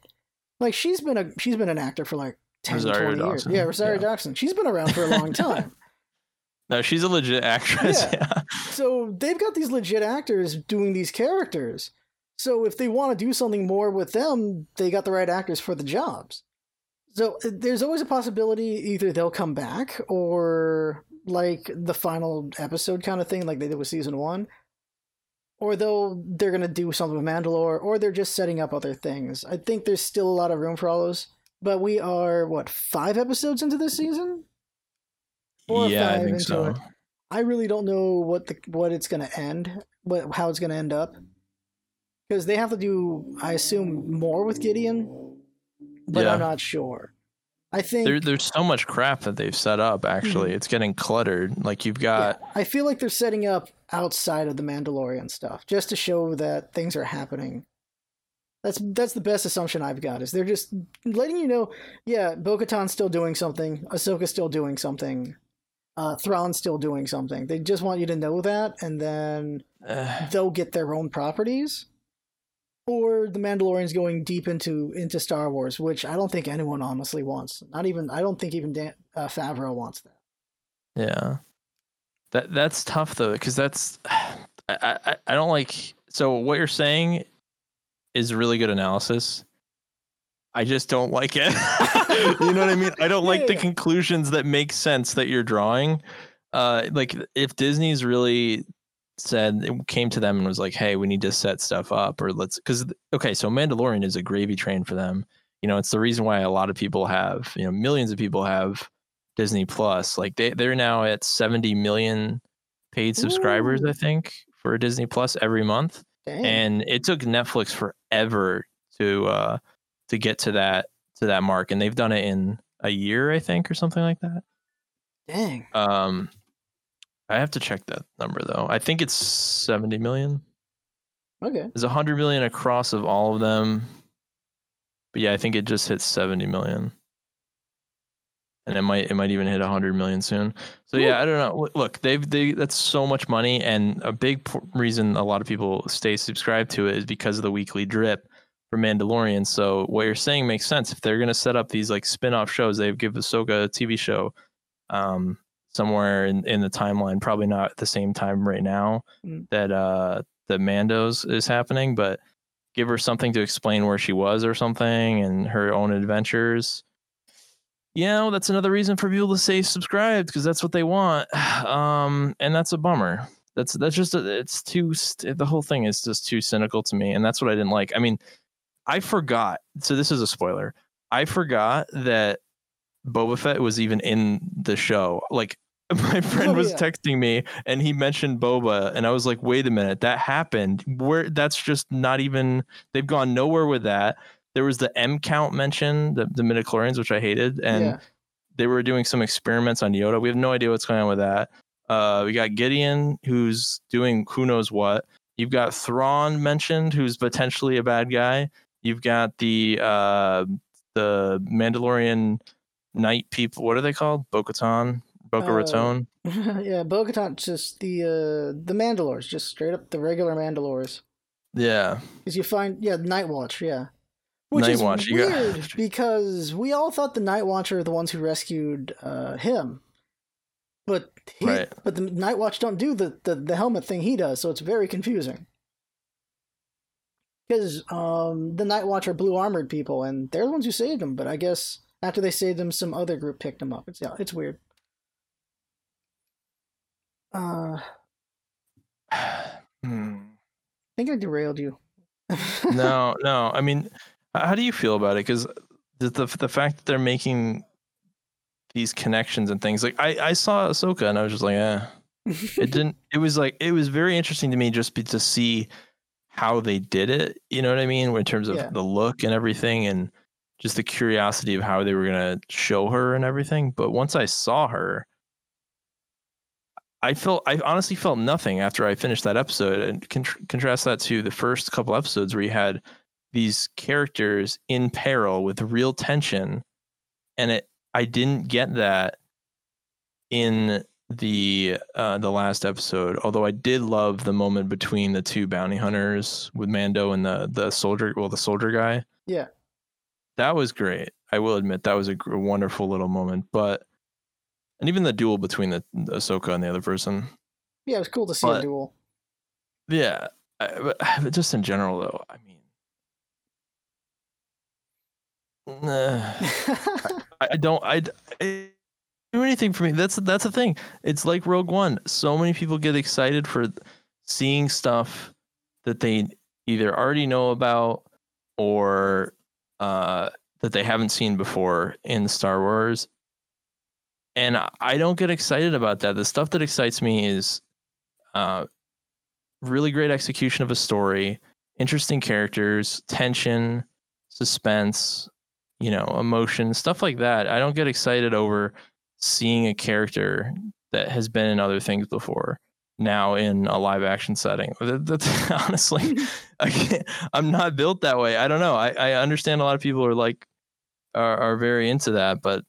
Like she's been a she's been an actor for like 10, Rosario 20 years. Dawson, Yeah, Rosario yeah. Dawson. She's been around for a long time. no she's a legit actress Yeah. yeah, So they've got these legit actors doing these characters. So if they want to do something more with them, they got the right actors for the jobs. So uh, there's always a possibility either they'll come back or like the final episode kind of thing, like they did with season one, or they'll they're gonna do something with Mandalore, or they're just setting up other things. I think there's still a lot of room for all those. But we are what five episodes into this season? Four yeah I think so it. I really don't know what the what it's gonna end, what how it's gonna end up, because they have to do, I assume, more with Gideon, but Yeah. I'm not sure. I think there, there's so much crap that they've set up actually it's getting cluttered like you've got yeah, I feel like they're setting up outside of the Mandalorian stuff just to show that things are happening. That's that's the best assumption I've got is they're just letting you know, yeah, Bo-Katan's still doing something, Ahsoka's still doing something, uh, Thrawn's still doing something. They just want you to know that, and then uh, they'll get their own properties or the mandalorian's going deep into into star wars which i don't think anyone honestly wants not even i don't think even Dan, uh, favreau wants that Yeah, that that's tough though, because that's I, I I don't like. So what you're saying is really good analysis. I just don't like it. you know what I mean? I don't like the conclusions that make sense that you're drawing. Uh, like if Disney's really said it came to them and was like, "Hey, we need to set stuff up," or let's because okay, so Mandalorian is a gravy train for them. You know, it's the reason why a lot of people have, you know, millions of people have Disney Plus. Like they they're now at 70 million paid subscribers, Ooh. I think, for Disney Plus every month. Dang. And it took Netflix forever to uh to get to that to that mark. And they've done it in a year, I think, or something like that. Dang. Um I have to check that number though. I think it's 70 million. Okay. There's 100 million across of all of them. But yeah, I think it just hit 70 million. And it might it might even hit 100 million soon. So yeah, I don't know. Look- they've they that's so much money and a big p- reason a lot of people stay subscribed to it is because of the weekly drip. for Mandalorian. So what you're saying makes sense. If they're gonna set up these like spin-off shows, they give Ahsoka a TV show um, somewhere in, in the timeline. Probably not at the same time right now Mm. that uh the Mandos is happening, but give her something to explain where she was or something and her own adventures. You know, that's another reason for people to say subscribed because that's what they want. Um, and that's a bummer. That's that's just a, it's too st- the whole thing is just too cynical to me, and that's what I didn't like. I mean, I forgot. So this is a spoiler. I forgot that Boba Fett was even in the show. Like my friend Oh, was yeah. texting me and he mentioned Boba and I was like, "Wait a minute, that happened. Where that's just not even they've gone nowhere with that." There was the M count mention, the the midichlorians, which I hated, and yeah. they were doing some experiments on Yoda. We have no idea what's going on with that. Uh, we got Gideon, who's doing who knows what. You've got Thrawn mentioned, who's potentially a bad guy. You've got the uh, the Mandalorian night people. What are they called? Bo-Katan, Boca Uh, Raton. yeah, Bo-Katan, just the uh, the Mandalores, just straight up the regular Mandalores. Yeah, Because you find, yeah, Night Watch, yeah. Which Night is Watch, got- weird because we all thought the Night Watcher are the ones who rescued uh, him, but he, Right. but the Night Watch don't do the, the the helmet thing he does, so it's very confusing. Because um, the Night Watch are blue armored people, and they're the ones who saved him. But I guess after they saved him, some other group picked him up. It's yeah, it's weird. Uh, I Hmm. think I derailed you. no, no. I mean, how do you feel about it? Because the, the the fact that they're making these connections and things like I I saw Ahsoka and I was just like, eh. It didn't. It was like it was very interesting to me just be, to see how they did it. You know what I mean? In terms of Yeah. the look and everything, and just the curiosity of how they were gonna show her and everything. But once I saw her. I felt I honestly felt nothing after I finished that episode, and con- contrast that to the first couple episodes where you had these characters in peril with real tension, and it I didn't get that in the uh, the last episode. Although I did love the moment between the two bounty hunters with Mando and the the soldier, well, the soldier guy. Yeah. that was great. I will admit that was a, gr- wonderful little moment, but. And even the duel between the, the Ahsoka and the other person, yeah, it was cool to see But- a duel. yeah, I, but, just in general, though, I mean, nah, I, I don't, I, I do anything for me. That's that's the thing. It's like Rogue One. So many people get excited for seeing stuff that they either already know about or uh, that they haven't seen before in Star Wars. And I- don't get excited about that. The stuff that excites me is uh, really great execution of a story, interesting characters, tension, suspense, you know, emotion, stuff like that. I don't get excited over seeing a character that has been in other things before now in a live action setting. That- That's honestly, I can't, I'm not built that way. I don't know. I, I understand a lot of people are like, are, are very into that, but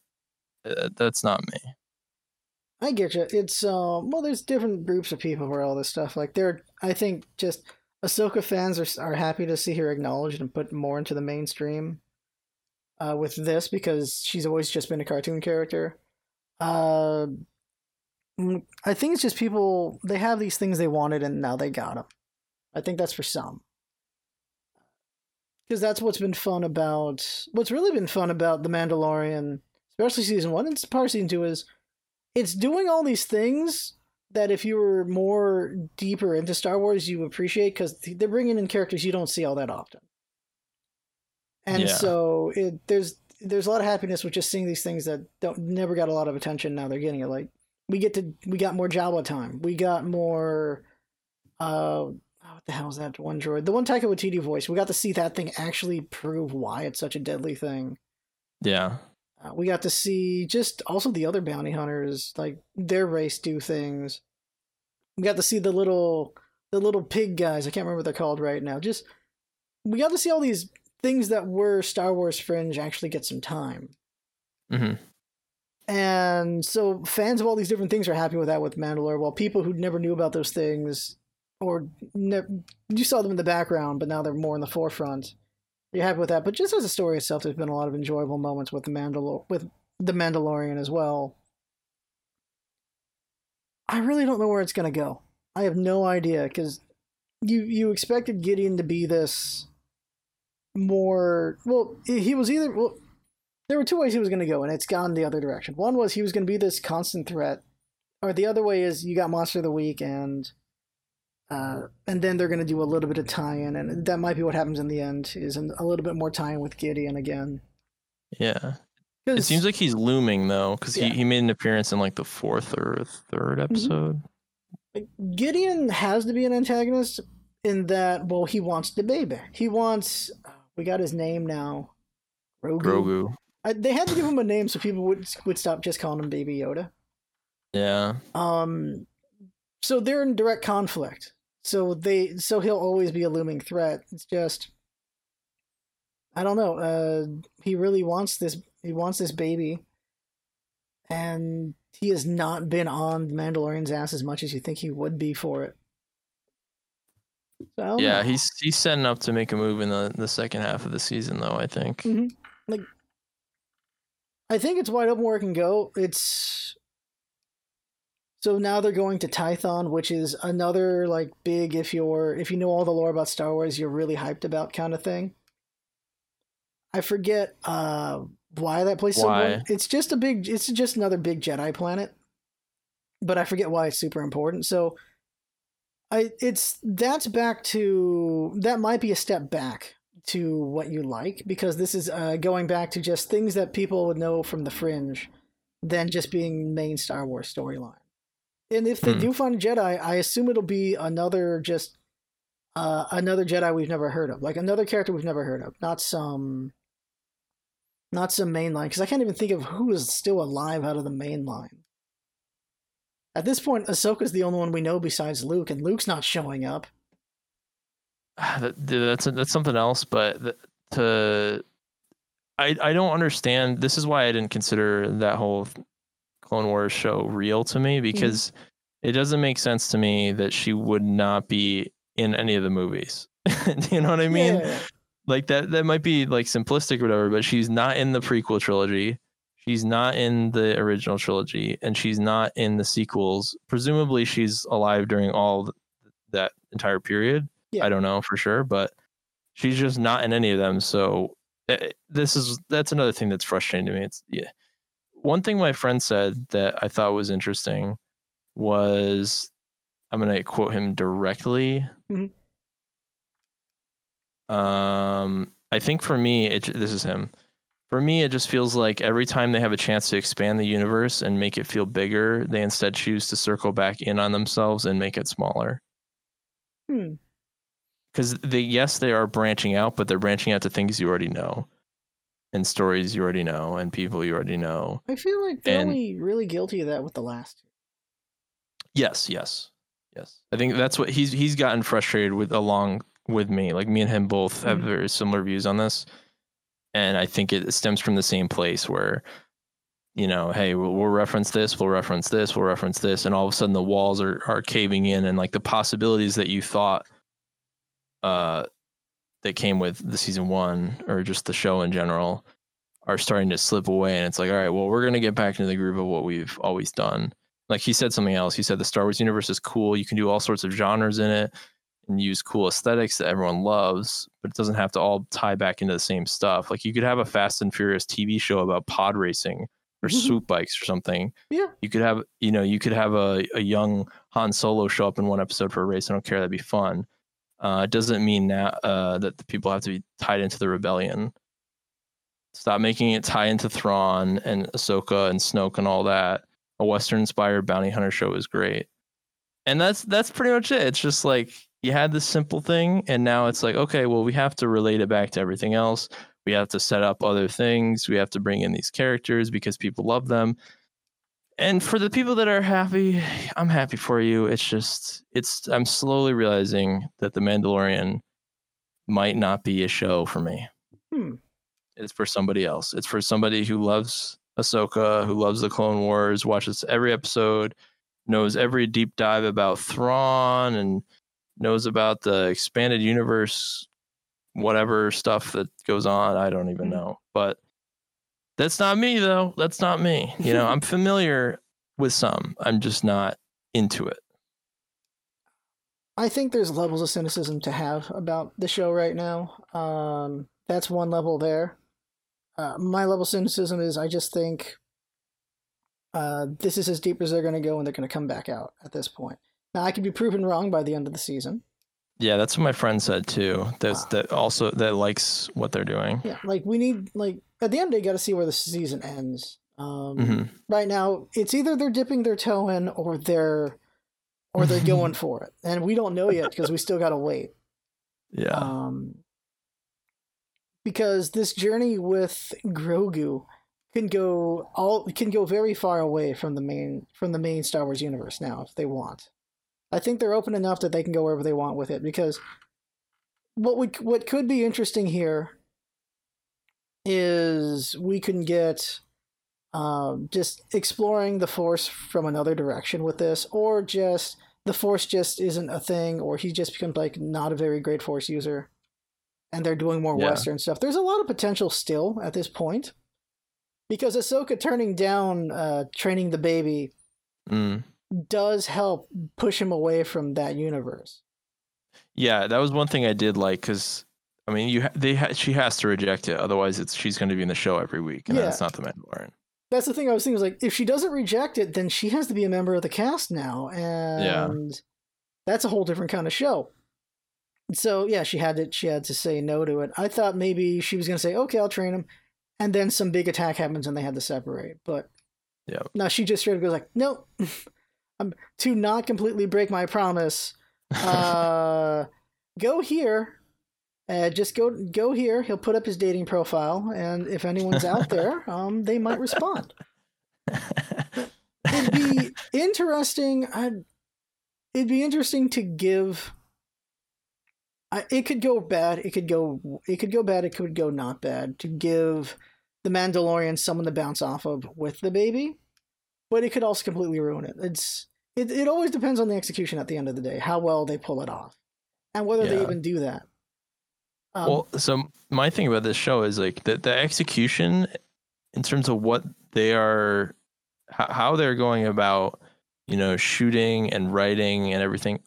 uh, that's not me. I get you. It's um well, there's different groups of people for all this stuff. Like there, I think just Ahsoka fans are are happy to see her acknowledged and put more into the mainstream. Uh, with this because she's always just been a cartoon character. Uh, mm, I think it's just people they have these things they wanted and now they got them. I think that's for some. Because that's what's been fun about what's really been fun about the Mandalorian, especially season one and part of season two is it's doing all these things that if you were more deeper into Star Wars, you appreciate because they're bringing in characters you don't see all that often. And Yeah. so it there's there's a lot of happiness with just seeing these things that don't never got a lot of attention. Now they're getting it. Like we get to we got more Jawa time. We got more. Uh, what the hell is that one droid? The one Taika Waititi voice. We got to see that thing actually prove why it's such a deadly thing. Yeah. Uh, we got to see just also the other bounty hunters, like their race do things. We got to see the little the little pig guys. I can't remember what they're called right now. Just we got to see all these things that were Star Wars fringe actually get some time. hmm And so fans of all these different things are happy with that with Mandalore, while people who never knew about those things or ne- you saw them in the background, but now they're more in the forefront. You're happy with that. But just as a story itself, there's been a lot of enjoyable moments with the Mandalor with the Mandalorian as well. I really don't know where it's gonna go. I have no idea because you you expected Gideon to be this more well. He was either well. There were two ways he was gonna go, and it's gone the other direction. One was he was gonna be this constant threat, or the other way is you got Monster of the Week and. Uh, and then they're going to do a little bit of tie-in, and that might be what happens in the end. Is a little bit more tie-in with Gideon again. Yeah, it seems like he's looming though, because yeah. he, he made an appearance in like the fourth or third mm-hmm. episode. Mm-hmm. Gideon has to be an antagonist in that, well, he wants the baby. He wants. We got his name now. Grogu. Grogu. I, they had to give him a name so people would would stop just calling him Baby Yoda. Yeah. Um. So they're in direct conflict. So they so he'll always be a looming threat. It's just I don't know. Uh, he really wants this. He wants this baby, and he has not been on Mandalorian's ass as much as you think he would be for it. So, yeah, know. he's he's setting up to make a move in the the second half of the season, though. I think. Mm-hmm. Like, I think it's wide open where it can go. It's so now they're going to Tython, which is another like big if you're if you know all the lore about Star Wars, you're really hyped about kind of thing. I forget uh why that place why? so it's just a big it's just another big Jedi planet. But I forget why it's super important. So I it's that's back to that might be a step back to what you like because this is uh, going back to just things that people would know from the fringe than just being main Star Wars storyline. And if they hmm. do find a Jedi, I assume it'll be another just uh, another Jedi we've never heard of, like another character we've never heard of, not some, not some mainline. Because I can't even think of who is still alive out of the mainline. At this point, Ahsoka's the only one we know besides Luke, and Luke's not showing up. That, that's that's something else, but to I I don't understand. This is why I didn't consider that whole Clone Wars show real to me mm-hmm. because mm-hmm. it doesn't make sense to me that she would not be in any of the movies. you know what I mean? Yeah. Like that that might be like simplistic or whatever, but she's not in the prequel trilogy. She's not in the original trilogy and she's not in the sequels. Presumably she's alive during all that entire period. Yeah. I don't know for sure, but she's just not in any of them. So eh, this is that's another thing that's frustrating to me. It's yeah one thing my friend said that I thought was interesting was I'm going to quote him directly. Mm-hmm. Um, I think for me, it, this is him. For me, it just feels like every time they have a chance to expand the universe and make it feel bigger, they instead choose to circle back in on themselves and make it smaller. Hmm. Because they, yes, they are branching out, but they're branching out to things you already know and stories you already know and people you already know. I feel like they're and, only really guilty of that with the last. Yes, yes, yes. I think that's what he's he's gotten frustrated with along with me. Like me and him both have mm-hmm. very similar views on this, and I think it stems from the same place where, you know, hey, we'll, we'll reference this, we'll reference this, we'll reference this, and all of a sudden the walls are are caving in, and like the possibilities that you thought, uh, that came with the season one or just the show in general are starting to slip away. And it's like all right well we're going to get back into the groove of what we've always done. Like he said something else. He said the star wars universe is cool. You can do all sorts of genres in it and use cool aesthetics that everyone loves but it doesn't have to all tie back into the same stuff. Like you could have a fast and furious tv show about pod racing or mm-hmm. swoop bikes or something. Yeah. You could have you know you could have a, a young han solo show up in one episode for a race. I don't care. That'd be fun uh, it doesn't mean now uh, that the people have to be tied into the rebellion. Stop making it tie into Thrawn and Ahsoka and Snoke and all that. A Western-inspired bounty hunter show is great, and that's that's pretty much it. It's just like you had this simple thing, and now it's like, okay, well, we have to relate it back to everything else. We have to set up other things. We have to bring in these characters because people love them and for the people that are happy, I'm happy for you. It's just it's I'm slowly realizing that the Mandalorian might not be a show for me. Hmm. It's for somebody else. It's for somebody who loves Ahsoka, who loves the Clone Wars, watches every episode, knows every deep dive about Thrawn, and knows about the expanded universe whatever stuff that goes on. I don't even Mhm. know. But that's not me though. That's not me. You know, I'm familiar with some. I'm just not into it. I think there's levels of cynicism to have about the show right now. Um, that's one level there. Uh, my level of cynicism is I just think uh, this is as deep as they're going to go, and they're going to come back out at this point. Now, I could be proven wrong by the end of the season. Yeah, that's what my friend said too. That's Wow. that also that likes what they're doing. Yeah, like we need like at the end they got to see where the season ends. Um, hmm Right now, it's either they're dipping their toe in or they're or they're going for it, and we don't know yet because we still got to wait. Yeah. Um, because this journey with Grogu can go all can go very far away from the main from the main Star Wars universe now if they want. I think they're open enough that they can go wherever they want with it because what would what could be interesting here is we can get um, just exploring the force from another direction with this or just the force just isn't a thing or he just becomes like not a very great force user and they're doing more Yeah. western stuff there's a lot of potential still at this point because ahsoka turning down uh, training the baby Mm. does help push him away from that universe Yeah, that was one thing I did like because I mean, you ha- they ha- she has to reject it, otherwise it's she's going to be in the show every week, and Yeah. that's not the Mandalorian. that's the thing i was thinking was like if she doesn't reject it then she has to be a member of the cast now and that's a whole different kind of show so yeah she had to she had to say no to it i thought maybe she was going to say okay i'll train him and then some big attack happens and they had to separate but Yeah. no she just straight up goes like nope i'm to not completely break my promise uh go here uh, just go go here he'll put up his dating profile and if anyone's out there um they might respond it'd be interesting. I'd, it'd be interesting to give. I, it could go bad. It could go. It could go bad. It could go not bad. To give the Mandalorian someone to bounce off of with the baby, but it could also completely ruin it. It's it. It always depends on the execution at the end of the day, how well they pull it off, and whether they even do that. Um, well, so my thing about this show is like the the execution in terms of what they are, how, they're going about, you know, shooting and writing and everything.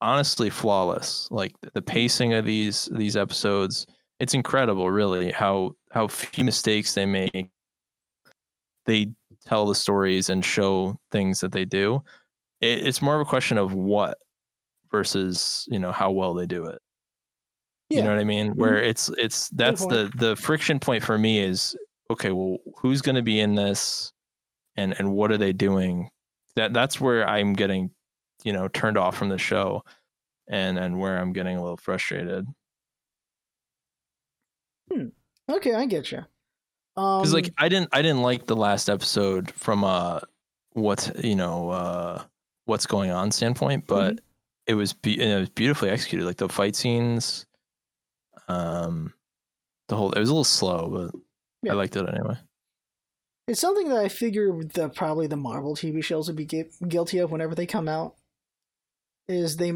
Honestly, flawless. Like the pacing of these these episodes, it's incredible. Really, how how few mistakes they make. They tell the stories and show things that they do. It, it's more of a question of what versus you know how well they do it. You know what I mean? Where it's it's that's the the friction point for me is okay. Well, who's going to be in this, and and what are they doing? That that's where I'm getting, you know, turned off from the show, and and where I'm getting a little frustrated okay, I get you. Um, because like I didn't I didn't like the last episode from uh what's you know uh what's going on standpoint, but Mm-hmm. it was be- it was beautifully executed. Like the fight scenes, um, the whole it was a little slow, but Yeah. I liked it anyway. It's something that I figure the probably the Marvel TV shows would be gu- guilty of whenever they come out. Is they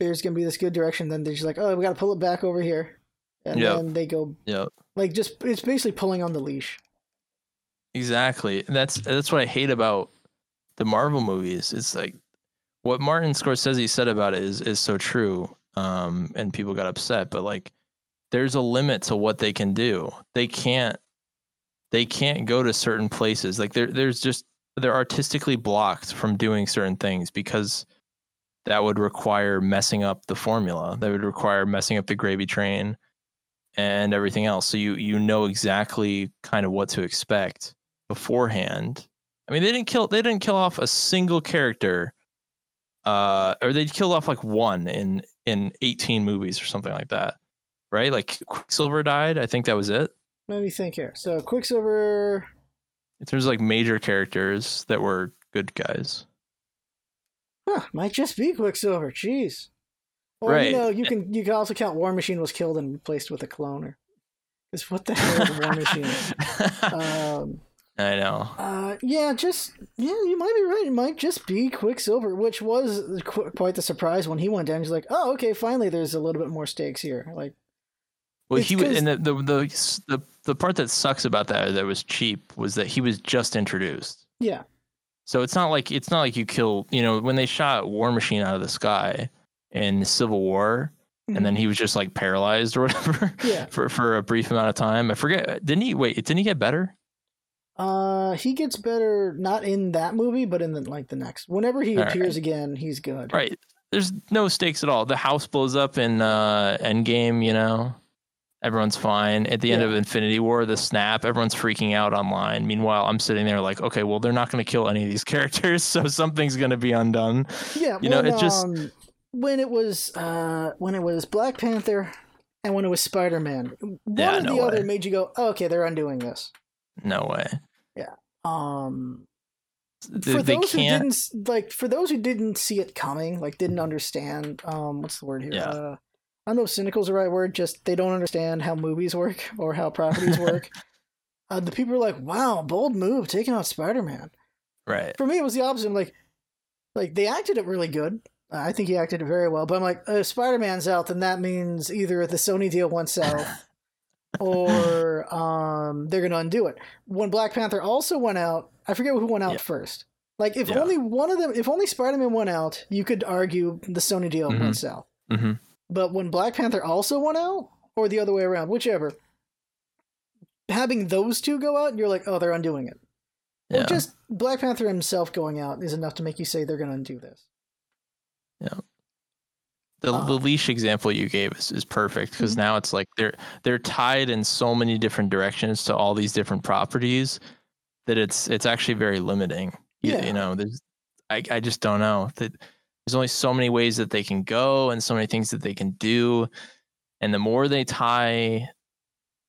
there's gonna be this good direction, then they're just like, oh, we got to pull it back over here, and Yep. then they go yeah, like just it's basically pulling on the leash. Exactly. And that's that's what I hate about the Marvel movies. It's like what Martin Scorsese said about it is is so true. Um, and people got upset, but like there's a limit to what they can do. They can't they can't go to certain places. Like there there's just they're artistically blocked from doing certain things because that would require messing up the formula. That would require messing up the gravy train and everything else. So you you know exactly kind of what to expect beforehand. I mean, they didn't kill they didn't kill off a single character, uh, or they killed off like one in in eighteen movies or something like that, right? Like Quicksilver died. I think that was it. Let me think here. So Quicksilver, In terms of like major characters that were good guys. huh, might just be Quicksilver. Jeez. Or Right. you know, you can you can also count War Machine was killed and replaced with a cloner. Because what the hell is War Machine? Um, I know. Uh, yeah, just yeah, you might be right. It might just be Quicksilver, which was qu- quite the surprise when he went down. He's like, "Oh, okay, finally, there's a little bit more stakes here." Like, Well, It's he was, and the, the the the the part that sucks about that that was cheap was that he was just introduced. Yeah. So it's not like it's not like you kill. You know, when they shot War Machine out of the sky in Civil War, and then he was just like paralyzed or whatever Mm-hmm. Yeah. for for a brief amount of time. I forget. Didn't he? Wait, didn't he get better? Uh, he gets better not in that movie, but in the like the next. Whenever he All appears again, he's good. Right. There's no stakes at all. The house blows up in uh, Endgame. You know, everyone's fine. At the end Yeah. of Infinity War, the snap, everyone's freaking out online. Meanwhile, I'm sitting there like, okay, well, they're not going to kill any of these characters, so something's going to be undone. Yeah, You know, when, it just- um, when it was uh when it was Black Panther and when it was Spider Man, one Yeah, or the no other made you go, oh, okay, they're undoing this. No way. Yeah. Um, They, for those who didn't like, for those who didn't see it coming, like didn't understand, um, what's the word here? Yeah. Uh, I don't know if cynical is the right word. Just they don't understand how movies work or how properties work. uh, the people are like, "Wow, bold move, taking out Spider Man." Right. for me it was the opposite I'm like like they acted it really good i think he acted it very well but i'm like if spider-man's out then that means either the sony deal went south or um they're gonna undo it when black panther also went out i forget who went out Yeah. first like if Yeah. only one of them if only spider-man went out you could argue the sony deal Mhm. went south hmm but when black panther also went out or the other way around whichever having those two go out you're like oh they're undoing it Yeah. or just Black Panther himself going out is enough to make you say they're going to undo this. Yeah. the, uh, the leash example you gave is, is perfect because Mhm. now it's like they're they're tied in so many different directions to all these different properties that it's it's actually very limiting. You, Yeah. you know, there's I I just don't know that there's only so many ways that they can go and so many things that they can do, and the more they tie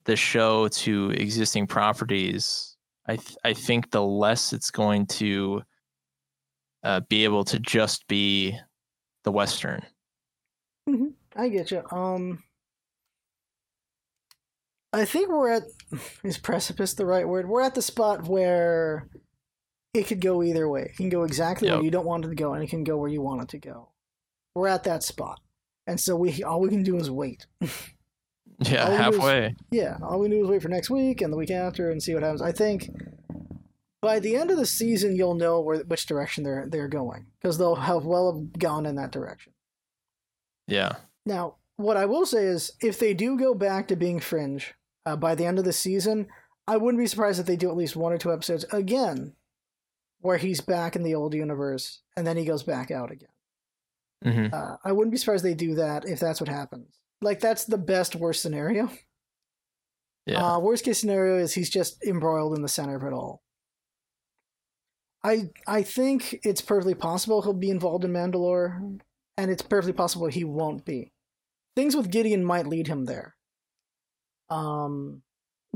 the show to existing properties, I th- I think the less it's going to uh, be able to just be the western. I get you. Um, I think we're at is precipice the right word? We're at the spot where it could go either way. It can go exactly where you don't want it to go, and it can go where you want it to go. We're at that spot, and so we all we can do is wait. Yeah, do is- halfway. Yeah, all we do is wait for next week and the week after and see what happens. I think by the end of the season, you'll know where which direction they're they're going because they'll have well have gone in that direction. Yeah. Now, what I will say is, if they do go back to being fringe uh, by the end of the season, I wouldn't be surprised if they do at least one or two episodes again, where he's back in the old universe and then he goes back out again. hmm Uh, I wouldn't be surprised they do that if that's what happens. Like that's the best worst scenario. Yeah. Uh, worst case scenario is he's just embroiled in the center of it all. I I think it's perfectly possible he'll be involved in Mandalore, and it's perfectly possible he won't be. Things with Gideon might lead him there. Um,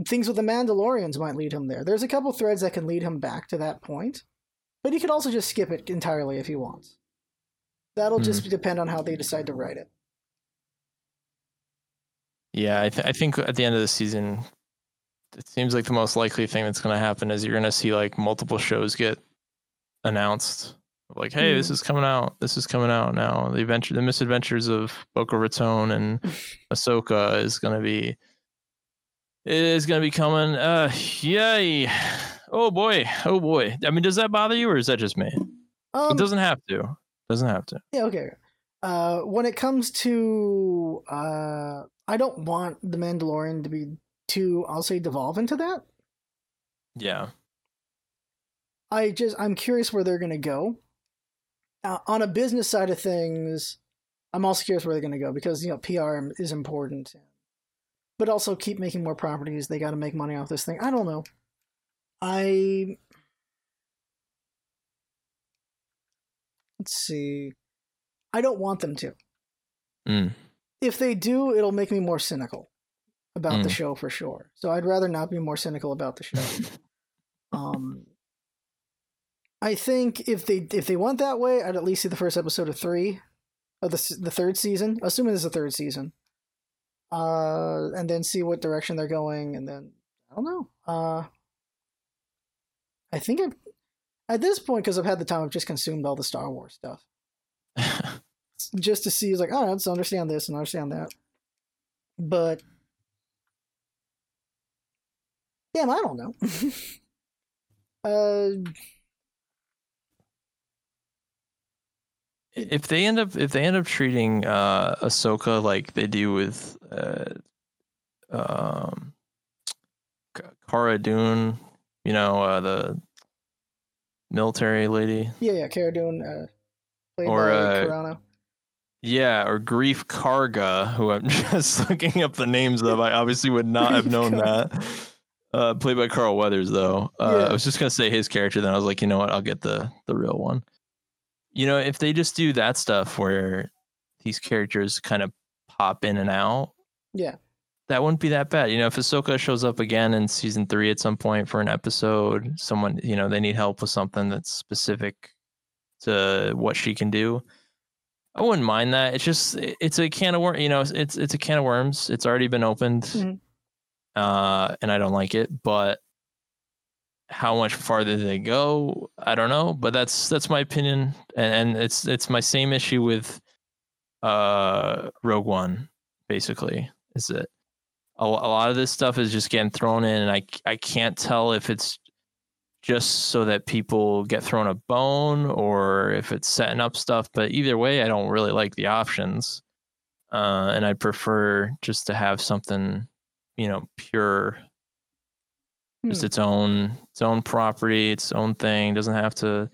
things with the Mandalorians might lead him there. There's a couple threads that can lead him back to that point, but he could also just skip it entirely if he wants. That'll just depend on how they decide to write it. yeah. I, th- I think at the end of the season, it seems like the most likely thing that's going to happen is you're going to see like multiple shows get announced. Like, hey, this Hmm. is coming out. This is coming out now. The adventure, the misadventures of Boca Raton and Ahsoka is going to be. It is going to be coming. Uh, yay! Oh boy! Oh boy! I mean, does that bother you, or is that just me? Um, it doesn't have to. Doesn't have to. Yeah, okay. Uh, when it comes to, uh, I don't want the Mandalorian to be too, I'll say, devolve into that. Yeah. I just, I'm curious where they're gonna go. Uh, on a business side of things, I'm also curious where they're gonna go because you know PR is important, but also keep making more properties. They got to make money off this thing. I don't know. I let's see. I don't want them to. Mm. if they do, it'll make me more cynical about the Mm. show for sure. So I'd rather not be more cynical about the show. um, I think if they if they went that way, I'd at least see the first episode of three of the the third season, assuming there's a third season, uh, and then see what direction they're going, and then I don't know. Uh, I think I've at this point because I've had the time, I've just consumed all the Star Wars stuff just to see, like, oh, let's understand this and understand that. But Damn, I don't know. uh, if they end up if they end up treating uh Ahsoka like they do with uh um Cara Dune, you know, uh the military lady. yeah, yeah, Cara Dune, uh, played Or, by uh, Carano. Yeah, or Greef Karga, who I'm just looking up the names of. I obviously would not have known that. Uh, played by Carl Weathers, though. Uh, Yeah. I was just gonna say his character, then I was like, you know what? I'll get the the real one. You know, if they just do that stuff where these characters kind of pop in and out, Yeah. That wouldn't be that bad. You know, if Ahsoka shows up again in season three at some point for an episode, someone you know they need help with something that's specific to what she can do. I wouldn't mind that. It's just it's a can of worms. You know, it's it's a can of worms. It's already been opened, Mhm. uh, and I don't like it. But how much farther they go, I don't know. But that's that's my opinion, and, and it's it's my same issue with uh Rogue One. Basically, is that a, a lot of this stuff is just getting thrown in, and I I can't tell if it's just so that people get thrown a bone or if it's setting up stuff. But either way, I don't really like the options. Uh, and I prefer just to have something, you know, pure, just Hmm. its own, its own property, its own thing. Doesn't have to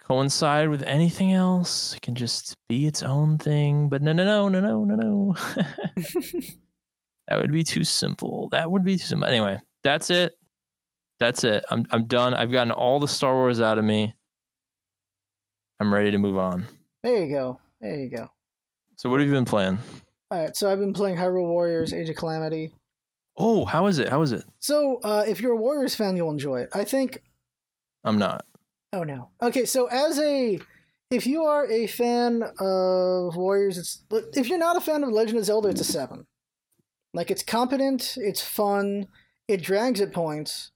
coincide with anything else. It can just be its own thing. But no, no, no, no, no, no, no. that would be too simple. That would be too simple. Anyway, that's it. That's it. I'm I'm done. I've gotten all the Star Wars out of me. I'm ready to move on. There you go. There you go. So what have you been playing? All right, so I've been playing Hyrule Warriors: Age of Calamity. Oh, how is it? How is it? So, uh, if you're a Warriors fan, you'll enjoy it. I think. I'm not. Oh no. Okay, so as a, if you are a fan of Warriors, it's if you're not a fan of Legend of Zelda, it's a seven. Like it's competent, it's fun, it drags at points.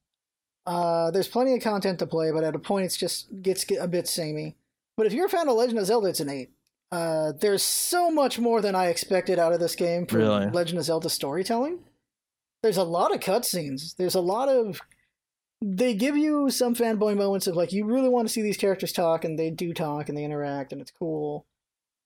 Uh, there's plenty of content to play, but at a point, it's just gets a bit samey. But if you're a fan of Legend of Zelda, it's an eight. Uh, there's so much more than I expected out of this game for Really? Legend of Zelda storytelling. There's a lot of cutscenes. There's a lot of. They give you some fanboy moments of like you really want to see these characters talk, and they do talk and they interact, and it's cool.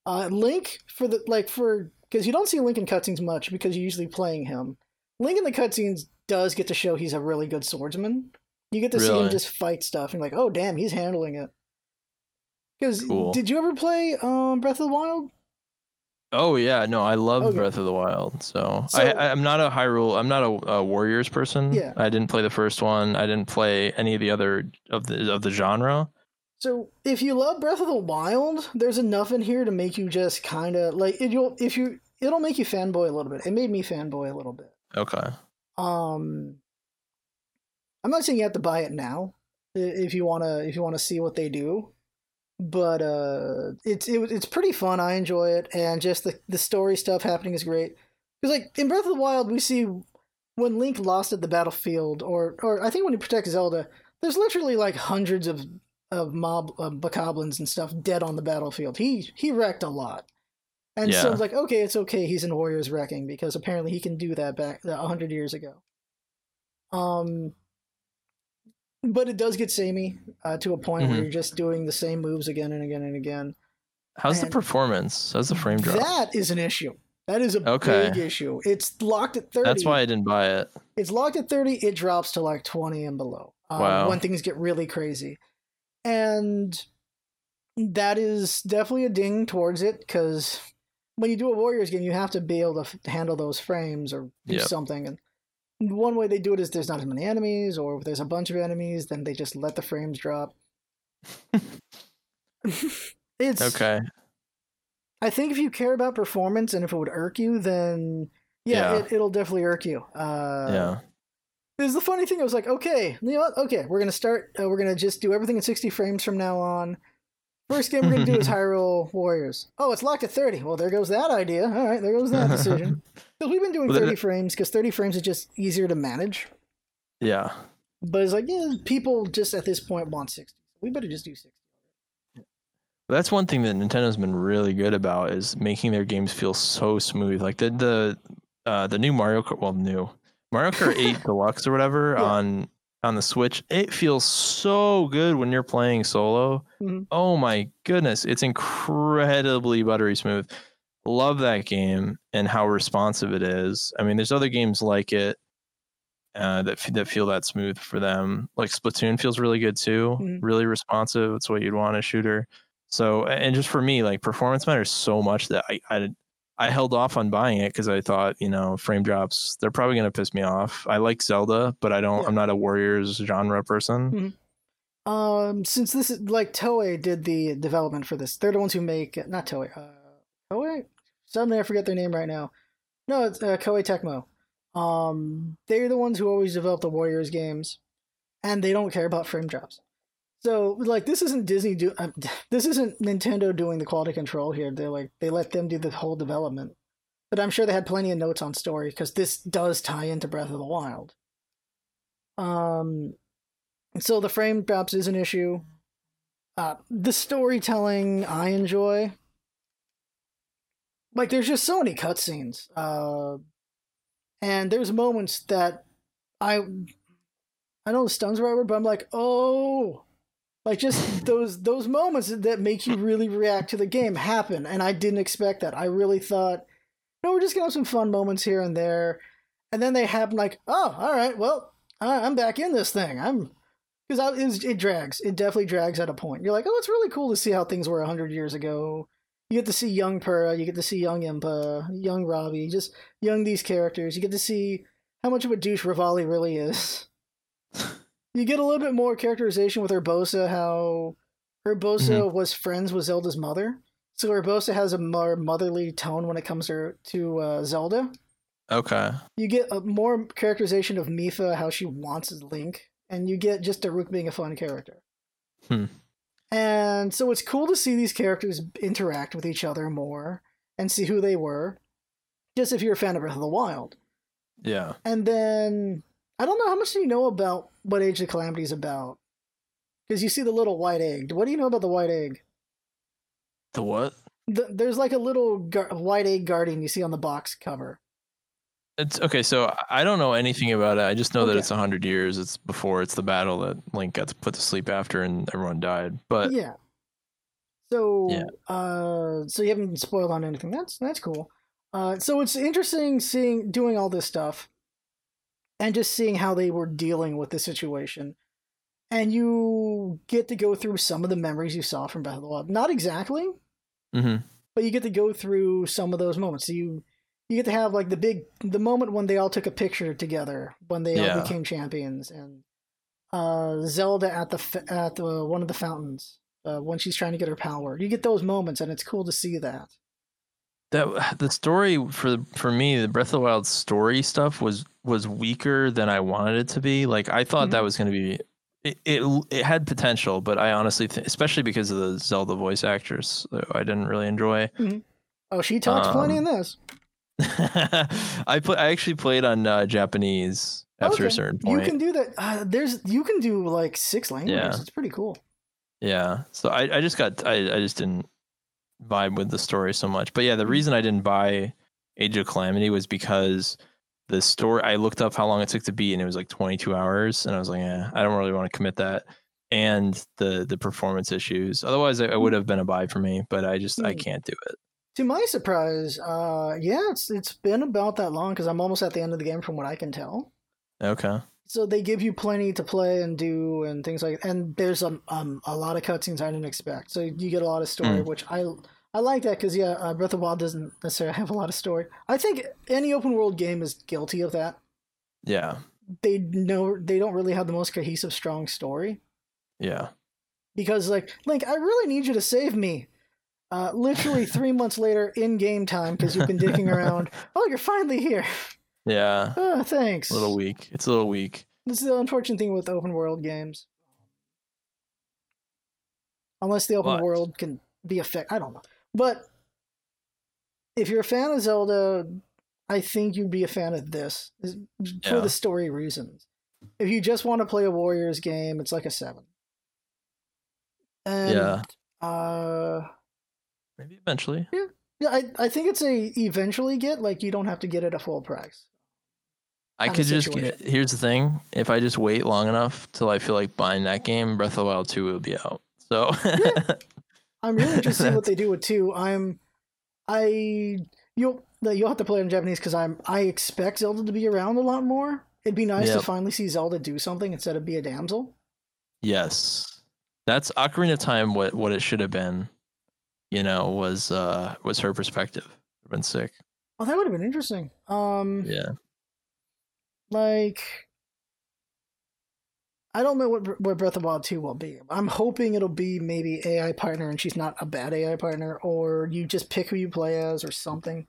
Uh, Link for the like for because you don't see Link in cutscenes much because you're usually playing him. Link in the cutscenes does get to show he's a really good swordsman. You get to see him just fight stuff and like, oh damn, he's handling it. Because Cool. did you ever play um, Breath of the Wild? Oh yeah, no, I love Okay. Breath of the Wild. So, So- I, I'm not a Hyrule. I'm not a, a Warriors person. Yeah. I didn't play the first one. I didn't play any of the other of the of the genre. So if you love Breath of the Wild, there's enough in here to make you just kind of like it, you'll if you it'll make you fanboy a little bit. It made me fanboy a little bit. Okay. Um, I'm not saying you have to buy it now if you wanna if you wanna see what they do, but uh, it's it, it's pretty fun. I enjoy it, and just the the story stuff happening is great. Because like in Breath of the Wild, we see when Link lost at the battlefield, or or I think when he protects Zelda, there's literally like hundreds of of mob uh, bokoblins and stuff dead on the battlefield. He he wrecked a lot. And so Yeah. it's like, okay, it's okay. He's in Warriors wrecking because apparently he can do that back a hundred years ago. Um, but it does get samey uh, to a point where Mhm. you're just doing the same moves again and again and again. How's the performance? How's the frame drop? That is an issue. That is a Okay. big issue. It's locked at thirty. That's why I didn't buy it. it's locked at 30 it drops to like 20 and below um, Wow. when things get really crazy and that is definitely a ding towards it because when you do a warriors game you have to be able to f- handle those frames or do Yep. something and one way they do it is there's not as many enemies or if there's a bunch of enemies then they just let the frames drop it's Okay. i think if you care about performance and if it would irk you then yeah, Yeah. It, it'll definitely irk you uh, yeah. Is the funny thing. I was like, okay, you know what? Okay, we're gonna start. Uh, we're gonna just do everything in sixty frames from now on. First game we're gonna do is Hyrule Warriors. Oh, it's locked at thirty. Well, there goes that idea. All right, there goes that decision. Because we've been doing Well, thirty frames because thirty frames is just easier to manage. Yeah. But it's like, yeah, people just at this point want sixty. We better just do sixty. That's one thing that Nintendo's been really good about is making their games feel so smooth. Like the the uh, the new Mario Kart, well, new Mario Kart 8 Deluxe or whatever Yeah. on on the Switch, it feels so good when you're playing solo. Mhm. Oh my goodness, it's incredibly buttery smooth. Love that game and how responsive it is. I mean, there's other games like it uh, that that feel that smooth for them. Like Splatoon feels really good too. Mhm. Really responsive. It's what you'd want a shooter. So, and just for me, like performance matters so much that I I, I held off on buying it because I thought, you know, frame drops they're probably gonna piss me off. I like Zelda, but I don't. Yeah. I'm not a Warriors genre person. Um, since this is like Toei did the development for this, they're the ones who make not Toei. Uh, Toei. Suddenly, I forget their name right now. No, it's uh, Koei Tecmo. Um, they're the ones who always develop the Warriors games, and they don't care about frame drops. So, like, this isn't Disney do. Uh, this isn't Nintendo doing the quality control here. They're like they let them do the whole development. But I'm sure they had plenty of notes on story because this does tie into Breath of the Wild. Um, so the frame drops is an issue. Uh, the storytelling I enjoy. Like there's just so many cutscenes. Uh, and there's moments that I I know the stuns right word, but I'm like, oh like just those those moments that make you really react to the game happen. And I didn't expect that. I really thought, no, we're just gonna have some fun moments here and there. And then they happen like, oh, all right, well, I'm back in this thing. I'm because it, it drags. It definitely drags at a point. You're like, oh, it's really cool to see how things were hundred years ago. You get to see young Purah, you get to see young Impa, young Robbie, just young these characters. You get to see how much of a douche Revali really is. you get a little bit more characterization with Urbosa, how Urbosa was friends with Zelda's mother. So Urbosa has a more motherly tone when it comes to, to uh, Zelda Okay. you get a more characterization of Mipha, how she wants Link, and you get just Daruk being a fun character. Hmm. And so it's cool to see these characters interact with each other more and see who they were, just if you're a fan of Breath of the Wild. Yeah. And then I don't know how much do you know about what Age of Calamity is about, because you see the little white egg. What do you know about the white egg? The what? The, there's like a little gar- white egg guardian you see on the box cover. It's okay. So I don't know anything about it. I just know that Okay. it's hundred years. It's before it's the battle that Link got put to sleep after, and everyone died. But yeah. So Yeah. uh so you haven't been spoiled on anything. That's that's cool. Uh so it's interesting seeing doing all this stuff and just seeing how they were dealing with the situation. And you get to go through some of the memories you saw from Breath of the Wild. Not exactly, Mhm. but you get to go through some of those moments. So you you get to have like the big the moment when they all took a picture together when they all became champions and uh Zelda at the at the one of the fountains uh, when she's trying to get her power. You get those moments and it's cool to see that. That the story for for me, the Breath of the Wild story stuff was was weaker than I wanted it to be. Like I thought that was going to be. It, it it had potential, but I honestly, th- especially because of the Zelda voice actress, so I didn't really enjoy. Oh, she talks plenty in Um, this. I put. I actually played on uh, Japanese after a Okay. certain You can do that. Uh, there's you can do like six languages. Yeah. It's pretty cool. Yeah. So I, I just got I, I just didn't vibe with the story so much. But yeah, the reason I didn't buy Age of Calamity was because the story I looked up how long it took to beat and it was like 22 hours and I was like, yeah, I don't really want to commit that. And the the performance issues. Otherwise, I, I would have been a buy for me, but I just I Hmm. can't do it. To my surprise, uh, yeah, it's it's been about that long because I'm almost at the end of the game from what I can tell. Okay. So they give you plenty to play and do and things like. And there's um, um a lot of cutscenes I didn't expect. So you get a lot of story, Mm. which I I like that because yeah, uh, Breath of the Wild doesn't necessarily have a lot of story. I think any open world game is guilty of that. Yeah. They know they don't really have the most cohesive, strong story. Yeah. because like Link, I really need you to save me. Uh, literally three months later, in game time, because you've been dicking around. Oh, you're finally here. Yeah. Oh, thanks. A little weak. It's a little weak. This is the unfortunate thing with open world games. Unless the open But- world can be effect, I don't know. But if you're a fan of Zelda, I think you'd be a fan of this for Yeah. the story reasons. If you just want to play a Warriors game, it's like a seven. And, Yeah. Uh, Maybe eventually. Yeah, Yeah, I, I think it's a eventually get like you don't have to get it at a full price. I could just get. Here's the thing: if I just wait long enough till I feel like buying that game, Breath of the Wild two will be out. So I'm really interested see what they do with two. I'm, I you'll you'll have to play it in Japanese because I'm I expect Zelda to be around a lot more. It'd be nice to finally see Zelda do something instead of be a damsel. yes, that's Ocarina of Time. What what it should have been, you know, was uh was her perspective. Been sick. Oh, that would have been interesting. Um, Yeah. Like I don't know what what Breath of Wild 2 will be. I'm hoping it'll be maybe AI partner and she's not a bad AI partner, or you just pick who you play as or something.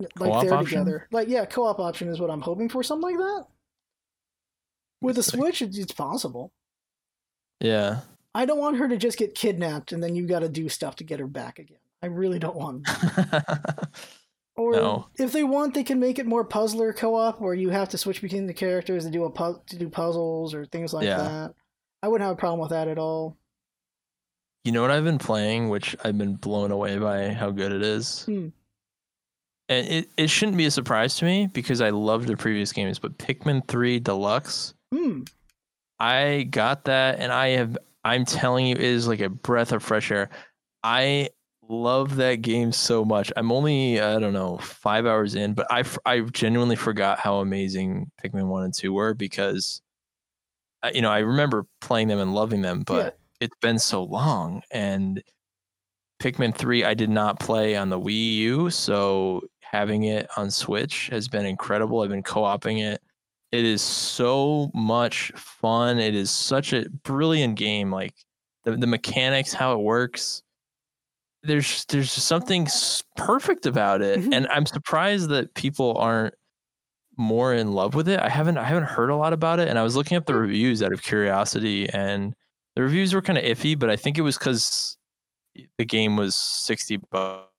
Like Co-op they're option? together. Like yeah, co-op option is what I'm hoping for, something like that. With a Switch, it's, it's possible. Yeah. I don't want her to just get kidnapped and then you got to do stuff to get her back again. I really don't want. Or No. if they want, they can make it more puzzler co-op, where you have to switch between the characters to do a pu- to do puzzles or things like Yeah. that. I wouldn't have a problem with that at all. You know what I've been playing, which I've been blown away by how good it is. Hmm. And it, it shouldn't be a surprise to me because I loved the previous games, but Pikmin 3 Deluxe, Hmm. I got that and I have I'm telling you it is like a breath of fresh air. I love that game so much. I'm only I don't know, 5 hours in, but I I genuinely forgot how amazing Pikmin 1 and 2 were because you know, I remember playing them and loving them, but Yeah. it's been so long and Pikmin 3 I did not play on the Wii U, so having it on Switch has been incredible. I've been co-oping it. It is so much fun. It is such a brilliant game like the, the mechanics how it works. There's there's just something perfect about it Mhm. and I'm surprised that people aren't more in love with it. I haven't I haven't heard a lot about it and I was looking up the reviews out of curiosity and the reviews were kind of iffy, but I think it was cuz the game was 60 bucks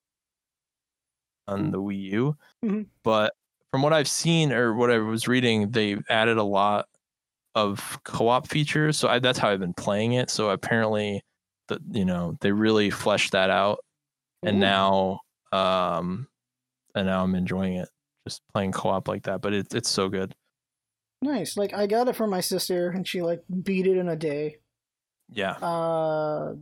on the Wii U. Mhm. But from what I've seen or what I was reading, they added a lot of co-op features. So I, that's how I've been playing it. So apparently, the you know they really fleshed that out, and Ooh. now um, and now I'm enjoying it, just playing co-op like that. But it's it's so good. Nice. Like I got it from my sister, and she like beat it in a day. Yeah, Uh,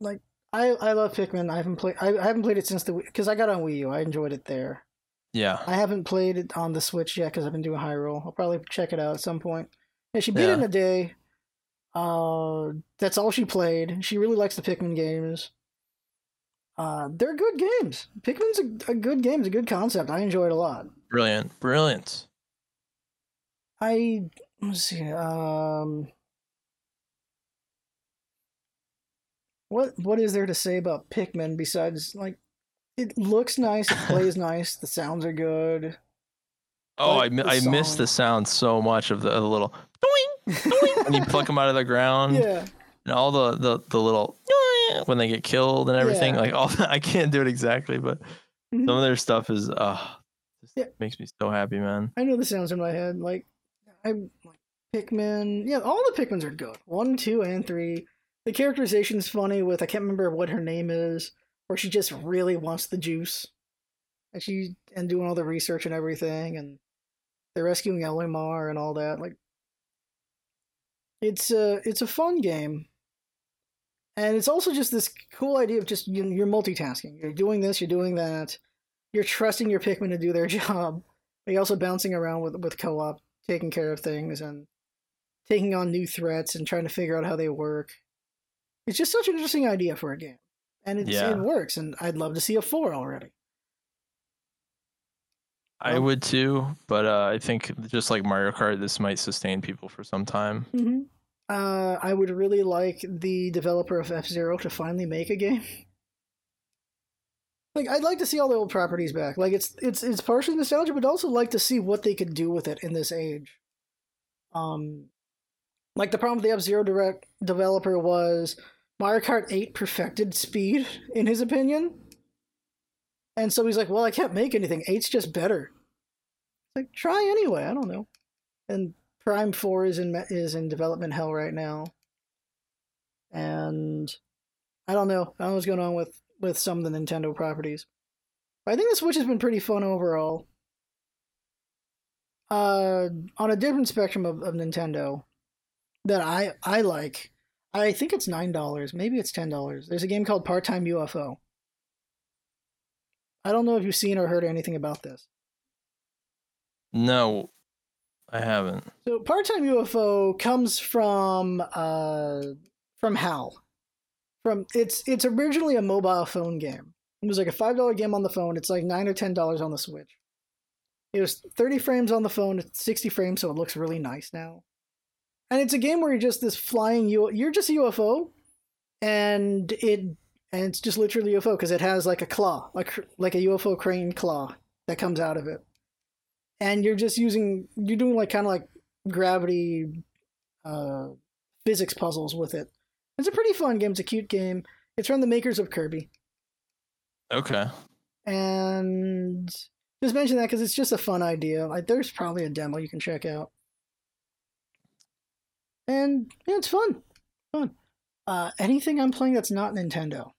like I I love Pikmin. I haven't played. I, I haven't played it since the because I got on Wii U. I enjoyed it there. yeah, I haven't played it on the Switch yet because I've been doing Hyrule. I'll probably check it out at some point. Yeah, she beat it in a day. Uh, that's all she played. She really likes the Pikmin games. Uh, they're good games. Pikmin's a, a good game. It's a good concept. I enjoy it a lot. brilliant, brilliant. I let's see. Um, what what is there to say about Pikmin besides like it looks nice, it plays nice, the sounds are good. Oh, I mi- I miss the sound so much of the, the little when you pluck them out of the ground. yeah, and all the the, the little when they get killed and everything Yeah. like all that, i can't do it exactly but Mhm. some of their stuff is uh just Yeah. makes me so happy man I know the sounds in my head. Like I'm like Pikmin. Yeah, all the Pikmins are good. One, two, and three. The characterization's funny. With I can't remember what her name is, where she just really wants the juice, and she and doing all the research and everything, and they're rescuing Olimar and all that. Like, it's a it's a fun game, and it's also just this cool idea of just you, you're multitasking. You're doing this, you're doing that. You're trusting your Pikmin to do their job. But you're also bouncing around with with co-op, taking care of things and taking on new threats and trying to figure out how they work. It's just such an interesting idea for a game, and it's, Yeah. it works. And I'd love to see a four already. I Um, would too but uh i think just like mario kart this might sustain people for some time Mm-hmm. Uh, I would really like the developer of F Zero to finally make a game. Like, I'd like to see all the old properties back. Like, it's it's it's partially nostalgia, but also like to see what they could do with it in this age. Um, like the problem with the F Zero direct developer was Mario Kart Eight perfected speed, in his opinion, and so he's like, "Well, I can't make anything. Eight's just better." It's like, try anyway. I don't know. And Prime Four is in is in development hell right now, and I don't know. I don't know what's going on with with some of the Nintendo properties. But I think the Switch has been pretty fun overall. uh, on a different spectrum of, of Nintendo that I I like. I think it's nine dollars, maybe it's ten dollars. There's a game called Part Time UFO. I don't know if you've seen or heard anything about this. No, I haven't. So Part Time UFO comes from uh from HAL. From it's it's originally a mobile phone game. It was like a five dollar game on the phone. It's like nine or ten dollars on the Switch. It was thirty frames on the phone, sixty frames, so it looks really nice now. And it's a game where you're just this flying you. You're just a UFO, and it and it's just literally UFO because it has like a claw, like like a UFO crane claw that comes out of it, and you're just using you're doing like kind of like gravity, uh, physics puzzles with it. It's a pretty fun game. It's a cute game. It's from the makers of Kirby. Okay. And just mention that because it's just a fun idea. Like, there's probably a demo you can check out. And yeah, it's fun. Fun. Uh, anything I'm playing that's not Nintendo.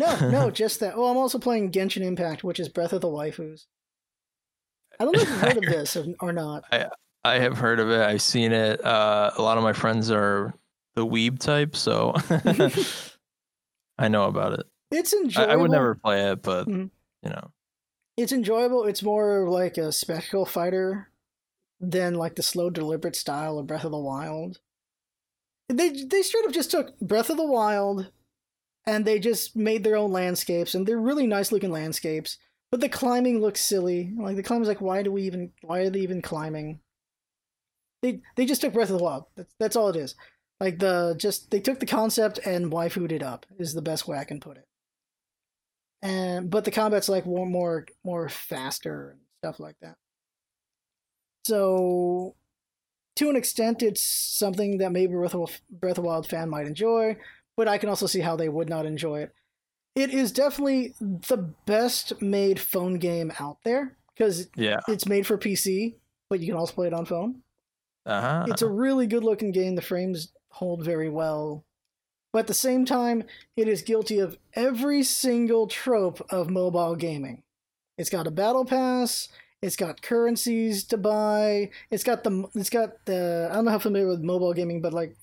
No, no, just that. Well, I'm also playing Genshin Impact, which is Breath of the Waifus. I don't know if you've heard of this or not. I I have heard of it. I've seen it. Uh, a lot of my friends are the weeb type, so I know about it. It's enjoyable. I, I would never play it, but Mhm. you know, It's enjoyable. It's more like a spectacle fighter than like the slow, deliberate style of Breath of the Wild. They they straight up just took Breath of the Wild, and they just made their own landscapes, and they're really nice looking landscapes. But the climbing looks silly. Like the climbing's like, why do we even? Why are they even climbing? They they just took Breath of the Wild. That's that's all it is. Like the just they took the concept and waifued it up is the best way I can put it. And but the combat's like more more more faster and stuff like that. So to an extent, it's something that maybe Breath of, Breath of the Wild fan might enjoy, but I can also see how they would not enjoy it. It is definitely the best made phone game out there because yeah. it's made for PC, but you can also play it on phone. Uh huh. It's a really good looking game. The frames hold very well. But at the same time, it is guilty of every single trope of mobile gaming. It's got a battle pass, it's got currencies to buy, it's got the it's got the I don't know how familiar with mobile gaming, but like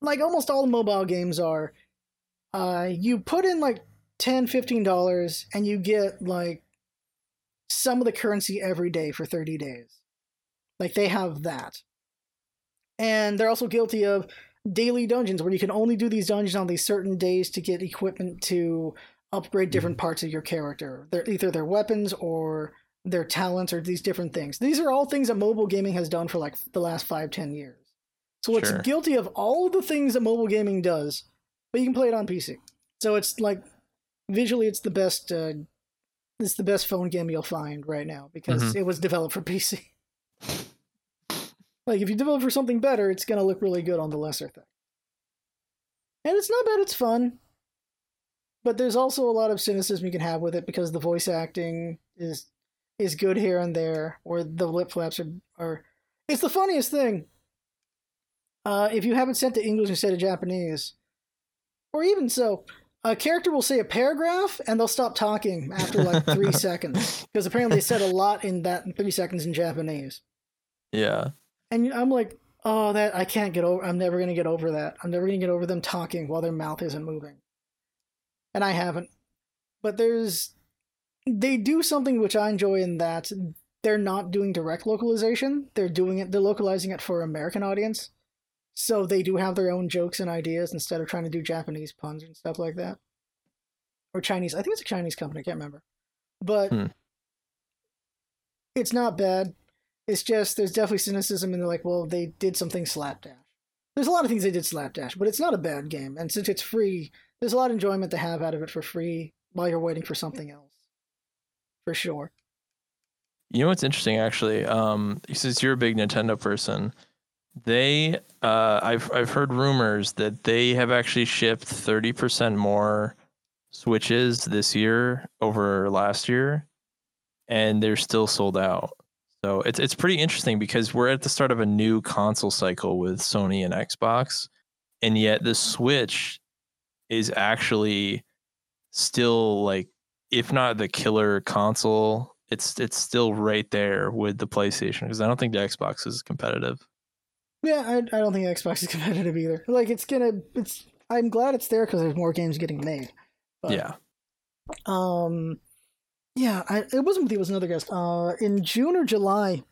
like almost all mobile games are uh you put in like 10 15 dollars and you get like some of the currency every day for 30 days. Like they have that. And they're also guilty of daily dungeons where you can only do these dungeons on these certain days to get equipment to upgrade different parts of your character. They're either their weapons or their talents or these different things. These are all things that mobile gaming has done for like the last five, ten years. So it's Sure. guilty of all the things that mobile gaming does, but you can play it on PC. So it's like visually, it's the best. Uh, it's the best phone game you'll find right now because Mhm. it was developed for PC. Like if you develop for something better, it's gonna look really good on the lesser thing. And it's not bad, it's fun. But there's also a lot of cynicism you can have with it because the voice acting is is good here and there, or the lip flaps are, are it's the funniest thing. Uh, if you haven't set to English instead of Japanese, or even so, a character will say a paragraph and they'll stop talking after like three seconds because apparently they said a lot in that three seconds in Japanese. Yeah. And I'm like, oh, that I can't get over. I'm never gonna get over that. I'm never gonna get over them talking while their mouth isn't moving. And I haven't. But there's, they do something which I enjoy in that they're not doing direct localization. They're doing it. They're localizing it for American audience. So they do have their own jokes and ideas instead of trying to do Japanese puns and stuff like that. Or Chinese. I think it's a Chinese company. I can't remember. But Hmm. it's not bad. It's just there's definitely cynicism, and they're like, well, they did something slapdash. There's a lot of things they did slapdash, but it's not a bad game. And since it's free, there's a lot of enjoyment to have out of it for free while you're waiting for something else. For sure. You know what's interesting actually? Um, since you're a big Nintendo person, they uh, I've I've heard rumors that they have actually shipped thirty percent more Switches this year over last year, and they're still sold out. So it's it's pretty interesting because we're at the start of a new console cycle with Sony and Xbox, and yet the Switch is actually still like if not the killer console it's it's still right there with the PlayStation because I don't think the Xbox is competitive. Yeah, I, I don't think Xbox is competitive either. Like it's gonna it's I'm glad it's there because there's more games getting made. But, yeah. Um. Yeah, I, it wasn't with you. It was another guest. Uh, in June or July,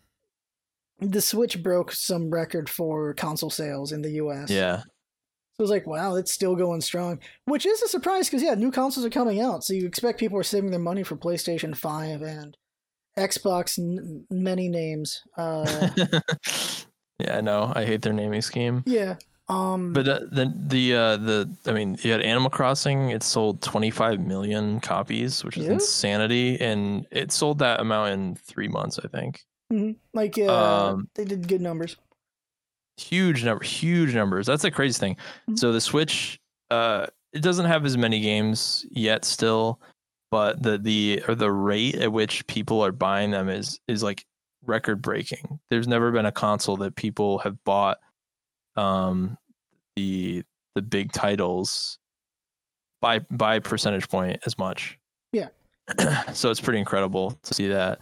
the Switch broke some record for console sales in the U.S. Yeah. So it was like, wow, it's still going strong, which is a surprise because yeah, new consoles are coming out, so you expect people are saving their money for PlayStation Five and Xbox. N- many names. Uh, yeah, I know. I hate their naming scheme. yeah. Um. But uh, the the uh, the I mean, you had Animal Crossing. It sold 25 million copies, which is Yeah. insanity, and it sold that amount in three months, I think. mhm, like uh, um, they did good numbers. Huge number, huge numbers. That's the crazy thing. Mhm. So the Switch, uh, it doesn't have as many games yet, still, but the the or the rate at which people are buying them is is like record breaking. There's never been a console that people have bought um the the big titles by by percentage point as much. Yeah. so it's pretty incredible to see that.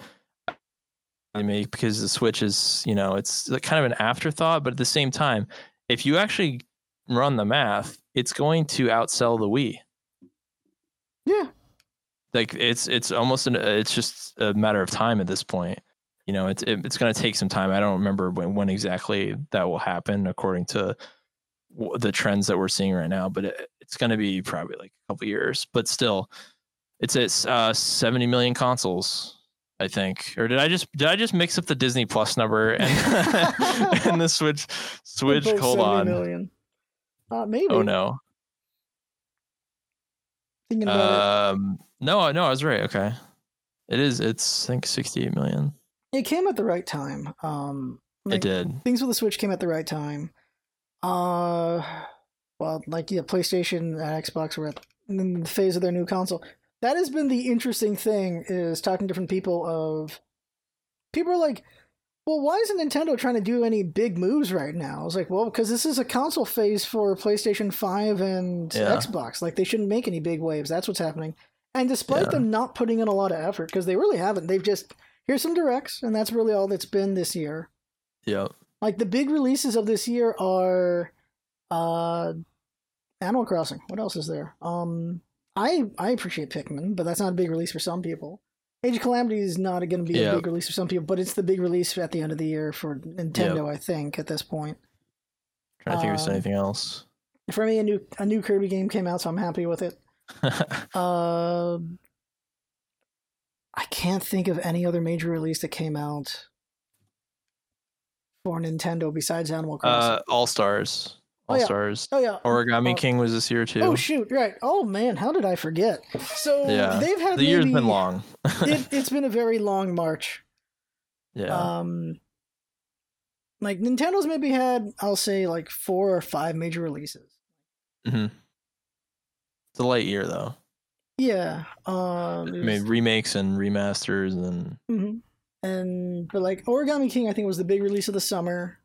I mean, because the Switch is, you know, it's kind of an afterthought, but at the same time, if you actually run the math, it's going to outsell the Wii. Yeah. Like it's it's almost an it's just a matter of time at this point. You know, it's it, it's going to take some time. I don't remember when when exactly that will happen according to w- the trends that we're seeing right now, but it, it's going to be probably like a couple years. But still, it's at uh, 70 million consoles. I think, or did I just did I just mix up the Disney Plus number and and the Switch Switch? both Hold on. Uh, maybe. Oh no. Thinking about Um, no, no, I was right. Okay, it is. It's I think 68 million. It, came at the right time. Um, like, it did. things with the Switch came at the right time. Uh, well, like yeah, PlayStation and Xbox were at in the phase of their new console. That has been the interesting thing is talking to different people of people are like, well, why isn't Nintendo trying to do any big moves right now? I was like, well, because this is a console phase for PlayStation Five and Yeah. Xbox. Like they shouldn't make any big waves. That's what's happening. And despite Yeah. them not putting in a lot of effort, because they really haven't, they've just here's some directs, and that's really all that's been this year. Yep. Like the big releases of this year are uh Animal Crossing. What else is there? Um I I appreciate Pikmin, but that's not a big release for some people. Age of Calamity is not going to be Yeah. a big release for some people, but it's the big release at the end of the year for Nintendo, I think, at this point. Trying to think if there's Um, anything else. For me, a new a new Kirby game came out, so I'm happy with it. Uh, I can't think of any other major release that came out for Nintendo besides Animal Crossing. uh, All Stars. Oh, All yeah. Stars. oh yeah, Origami Oh. King was this year too. Oh shoot! Right. Oh man, how did I forget? So Yeah, they've had the year's maybe- been long. it, it's been a very long march. yeah. Um, like Nintendo's maybe had, I'll say, like four or five major releases. Mm-hmm. It's a light year though. Yeah. Um, mean, remakes and remasters and Mm-hmm. and but like Origami King, I think was the big release of the summer.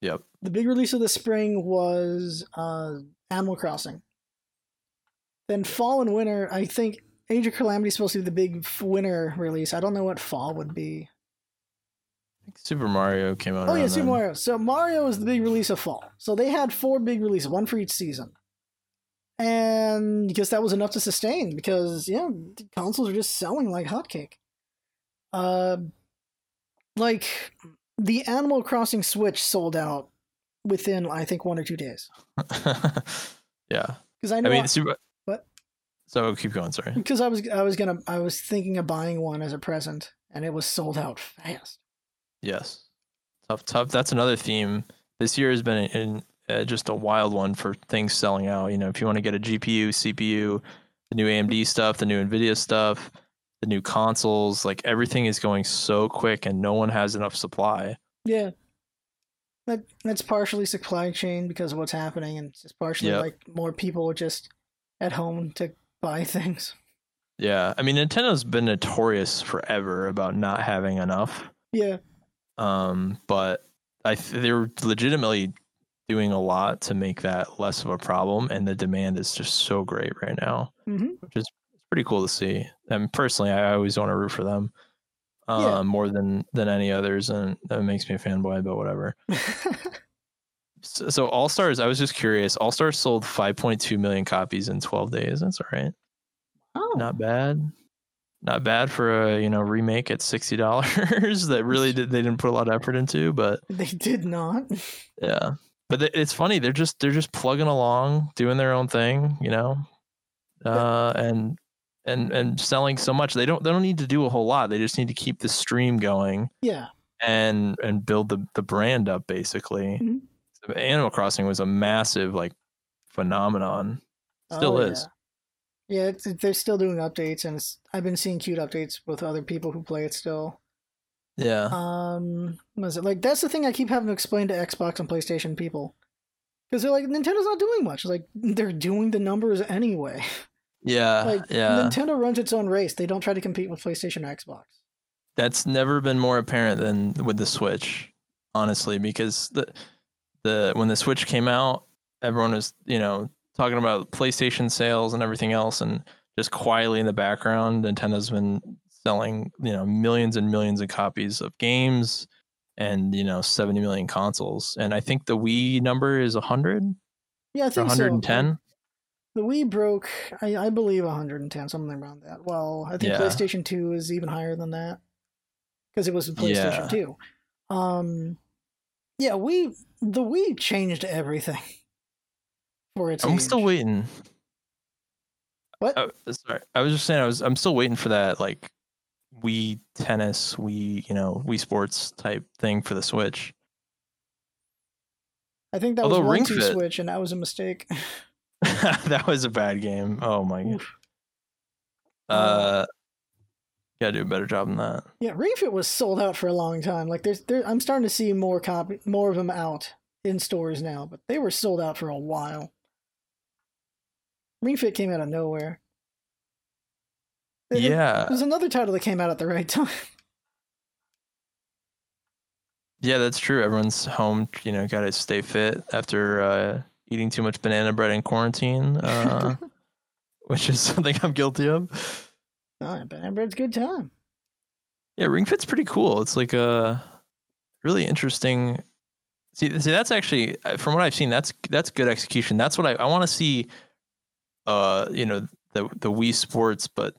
yep. The big release of the spring was uh, Animal Crossing. Then fall and winter, I think Age of Calamity is supposed to be the big winter release. I don't know what fall would be. Super Mario came out. Oh yeah, Super then. Mario. So Mario is the big release of fall. So they had four big releases, one for each season. And because that was enough to sustain, because yeah, the consoles are just selling like hotcake. Uh, like the Animal Crossing Switch sold out within I think one or two days. yeah. Because I know I know mean, Super. What? So keep going. Sorry. because I was I was gonna I was thinking of buying one as a present, and it was sold out fast. Yes. Tough, tough. That's another theme. This year has been in, uh, just a wild one for things selling out. You know, if you want to get a GPU, CPU, the new AMD stuff, the new NVIDIA stuff, the new consoles, like everything is going so quick and no one has enough supply. Yeah. That that's partially supply chain because of what's happening, and it's just partially Yep. like more people just at home to buy things. Yeah. I mean, Nintendo's been notorious forever about not having enough. Yeah, Um, but I th- they're legitimately doing a lot to make that less of a problem, and the demand is just so great right now, Mhm. which is pretty cool to see. And personally, I always want to root for them. uh, Yeah. more than than any others, and that makes me a fanboy. But whatever. So, so All Stars, I was just curious. All Stars sold 5.2 million copies in 12 days. That's all right. oh, Not bad. Not bad for a you know remake at sixty dollars that really did they didn't put a lot of effort into, but they did not. yeah. But it's funny they're just they're just plugging along, doing their own thing, you know, uh, and and and selling so much. They don't they don't need to do a whole lot. They just need to keep the stream going Yeah, and and build the the brand up basically. Mhm. Animal Crossing was a massive like phenomenon. Still Oh, is. Yeah, yeah it's, they're still doing updates, and it's, I've been seeing cute updates with other people who play it still. Yeah. Um, what is it like? That's the thing I keep having to explain to Xbox and PlayStation people, because they're like, Nintendo's not doing much. Like they're doing the numbers anyway. yeah. like yeah. Nintendo runs its own race. They don't try to compete with PlayStation or Xbox. That's never been more apparent than with the Switch, honestly, because the the when the Switch came out, everyone was, you know, talking about PlayStation sales and everything else and just quietly in the background, Nintendo's been selling, you know, millions and millions of copies of games and, you know, 70 million consoles. And I think the Wii number is 100 Yeah, I think so. 110. The Wii broke, I, I believe, 110, something around that. Well, I think Yeah. PlayStation 2 is even higher than that because it was PlayStation Yeah. 2. Um, yeah, we the Wii changed everything for its. I'm still waiting. What? Oh, sorry. I was just saying I was I'm still waiting for that like Wii tennis, Wii, you know, Wii sports type thing for the Switch. I think that although was Ring Fit- switch, and that was a mistake. that was a bad game. Oh my god. Oof. Uh gotta do a better job than that. yeah, Ring Fit was sold out for a long time. Like, there's, there, I'm starting to see more copy, more of them out in stores now, but they were sold out for a while. Ring Fit came out of nowhere. Yeah. There's another title that came out at the right time. Yeah, that's true. Everyone's home, you know, gotta stay fit after uh eating too much banana bread in quarantine. Uh which is something I'm guilty of. oh, Banana Bread's good time. Yeah, Ring Fit's pretty cool. It's like a really interesting. See, see, that's actually uh, from what I've seen. That's that's good execution. That's what I, I want to see. Uh, you know, the the Wii Sports, but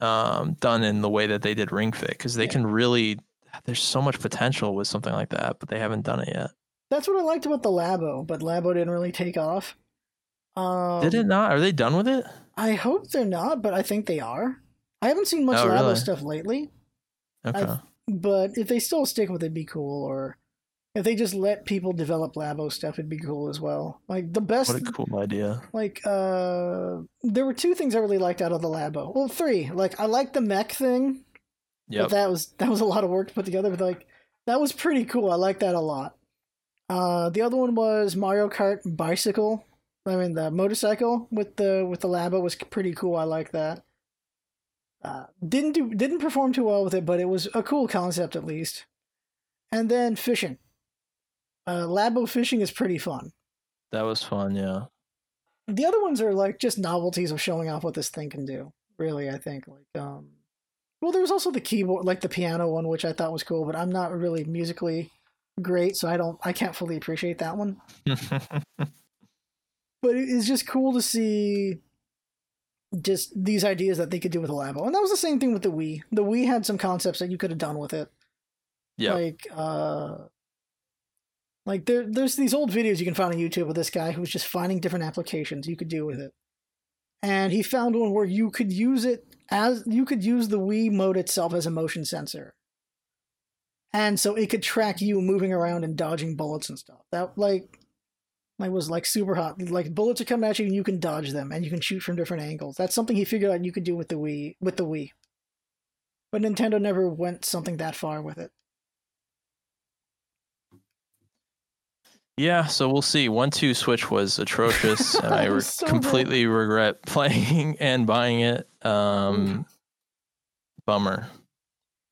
um, done in the way that they did Ring Fit, because they Yeah. can really. There's so much potential with something like that, but they haven't done it yet. That's what I liked about the Labo, but Labo didn't really take off. Um, did it not? Are they done with it? I hope they're not, but I think they are. I haven't seen much Oh, Labo really? stuff lately, Okay. but if they still stick with it, it'd be cool. Or if they just let people develop Labo stuff, it'd be cool as well. Like the best, what a cool idea. like uh, there were two things I really liked out of the Labo. Well, three. Like I liked the mech thing. But that was that was a lot of work to put together. But like that was pretty cool. I like that a lot. Uh, the other one was Mario Kart bicycle. I mean the motorcycle with the with the Labo was pretty cool. I like that. Uh, didn't do didn't perform too well with it, but it was a cool concept at least. And then fishing. Uh, Labo fishing is pretty fun. that was fun. Yeah. The other ones are like just novelties of showing off what this thing can do. Really, I think like um well there was also the keyboard like the piano one which I thought was cool, but I'm not really musically great, so I don't I can't fully appreciate that one. But it's just cool to see just these ideas that they could do with a Labo. And that was the same thing with the Wii. The Wii had some concepts that you could have done with it. yeah. Like uh like there there's these old videos you can find on YouTube of this guy who's just finding different applications you could do with it. And he found one where you could use it as you could use the Wiimote itself as a motion sensor. And so it could track you moving around and dodging bullets and stuff. That like like was like super hot. Like bullets are coming at you and you can dodge them and you can shoot from different angles. That's something he figured out you could do with the Wii with the Wii. But Nintendo never went something that far with it. Yeah, so we'll see. One two switch was atrocious, and I re- so bad. completely regret playing and buying it. Um, bummer.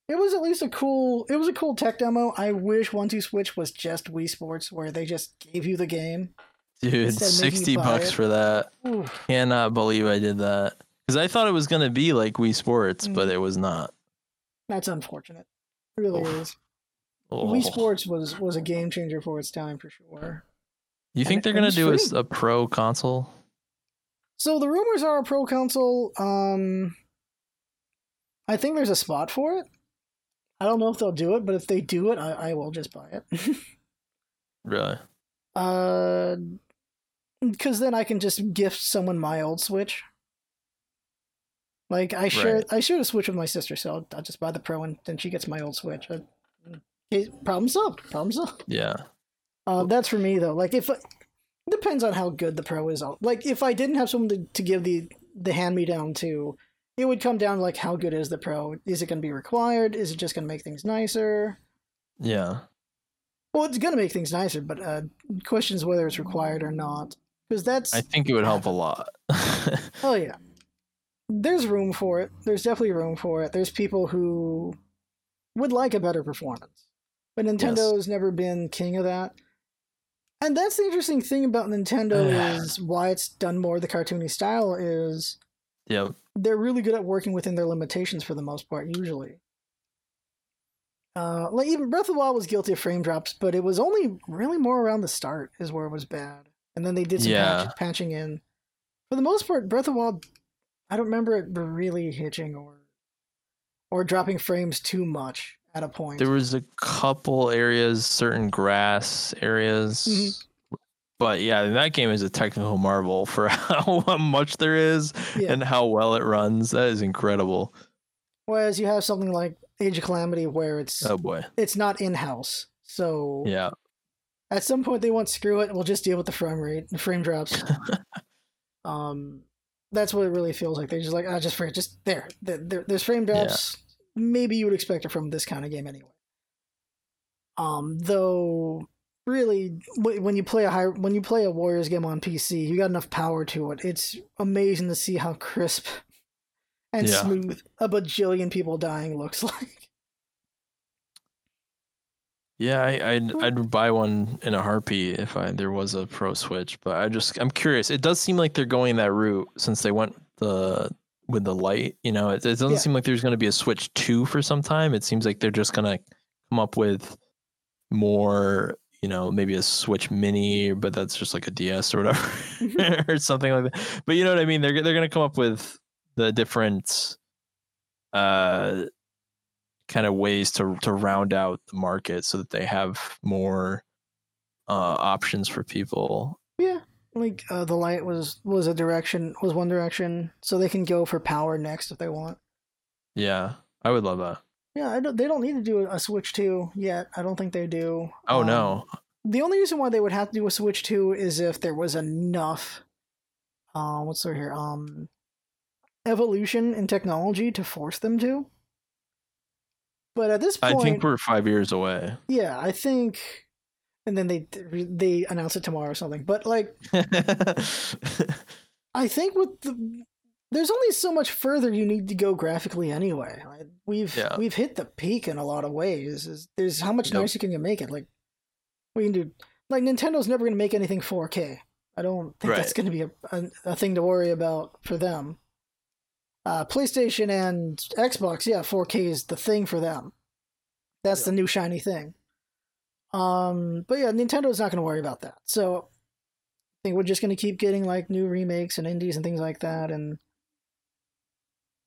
It was at least a cool. It was a cool tech demo. I wish One Two Switch was just Wii Sports, where they just gave you the game. Dude, Instead of making you sixty bucks it. for that. Ooh. Cannot believe I did that. Because I thought it was gonna be like Wii Sports, but Mm. it was not. That's unfortunate. It really Oof. is. Oh. Wii Sports was was a game changer for its time for sure. You think and they're gonna do a, free. a pro console? So the rumors are a pro console. Um, I think there's a spot for it. I don't know if they'll do it, but if they do it, I, I will just buy it. Really? uh, because then I can just gift someone my old Switch. Like I share, Right. I share the Switch with my sister, so I'll, I'll just buy the Pro, and then she gets my old Switch. Uh, okay, problem solved. Problem solved. Yeah. Uh, that's for me though. Like if it depends on how good the pro is. Like if I didn't have someone to, to give the the hand me down to, it would come down to like how good is the pro? Is it going to be required? Is it just going to make things nicer? Yeah. Well, it's going to make things nicer, but uh, questions whether it's required or not. Because that's I think it would help a lot. oh yeah, there's room for it. There's definitely room for it. There's people who would like a better performance, but Nintendo's never been king of that. And that's the interesting thing about Nintendo is why it's done more the cartoony style is yep. they're really good at working within their limitations for the most part, usually. Uh, like even Breath of the Wild was guilty of frame drops, but it was only really more around the start is where it was bad, and then they did some Yeah. patch, patching in. For the most part, Breath of the Wild, I don't remember it really hitching or or dropping frames too much at a point. There was a couple areas, certain grass areas. Mhm. But yeah, that game is a technical marvel for how much there is yeah. and how well it runs. That is incredible. Whereas you have something like Age of Calamity where it's Oh boy. it's not in house, so Yeah. at some point they want screw it we'll just deal with the frame rate the frame drops um that's what it really feels like they're just like ah just forget just there, there, there there's frame drops maybe you would expect it from this kind of game anyway um though really when you play a high when you play a warriors game on pc you got enough power to it it's amazing to see how crisp and Yeah. smooth a bajillion people dying looks like Yeah, I, I'd I'd buy one in a heartbeat if I there was a pro switch. But I just I'm curious. It does seem like they're going that route since they went the with the light. You know, it, it doesn't Yeah. seem like there's going to be a switch two for some time. It seems like they're just going to come up with more. You know, maybe a Switch Mini, but that's just like a DS or whatever, or something like that. But you know what I mean? They're they're going to come up with the different uh kind of ways to to round out the market so that they have more uh options for people. Like uh, the light was was a direction was one direction, so they can go for power next if they want. Yeah, I would love that. Yeah, I don't, they don't need to do a Switch two yet. I don't think they do. Oh Um, no. The only reason why they would have to do a Switch two is if there was enough. Uh, what's there here? Um, evolution in technology to force them to. But at this point, I think we're 5 years away. yeah, I think, and then they they announce it tomorrow or something. But like, I think with the there's only so much further you need to go graphically anyway. We've Yeah. we've hit the peak in a lot of ways. There's how much Yep. nicer can you make it? Like we can do like Nintendo's never gonna make anything 4K. I don't think that's gonna be a, a a thing to worry about for them. Uh, PlayStation and Xbox, yeah, 4K is the thing for them. That's the new shiny thing. Um, but yeah, Nintendo's not going to worry about that. So I think we're just going to keep getting like new remakes and indies and things like that, and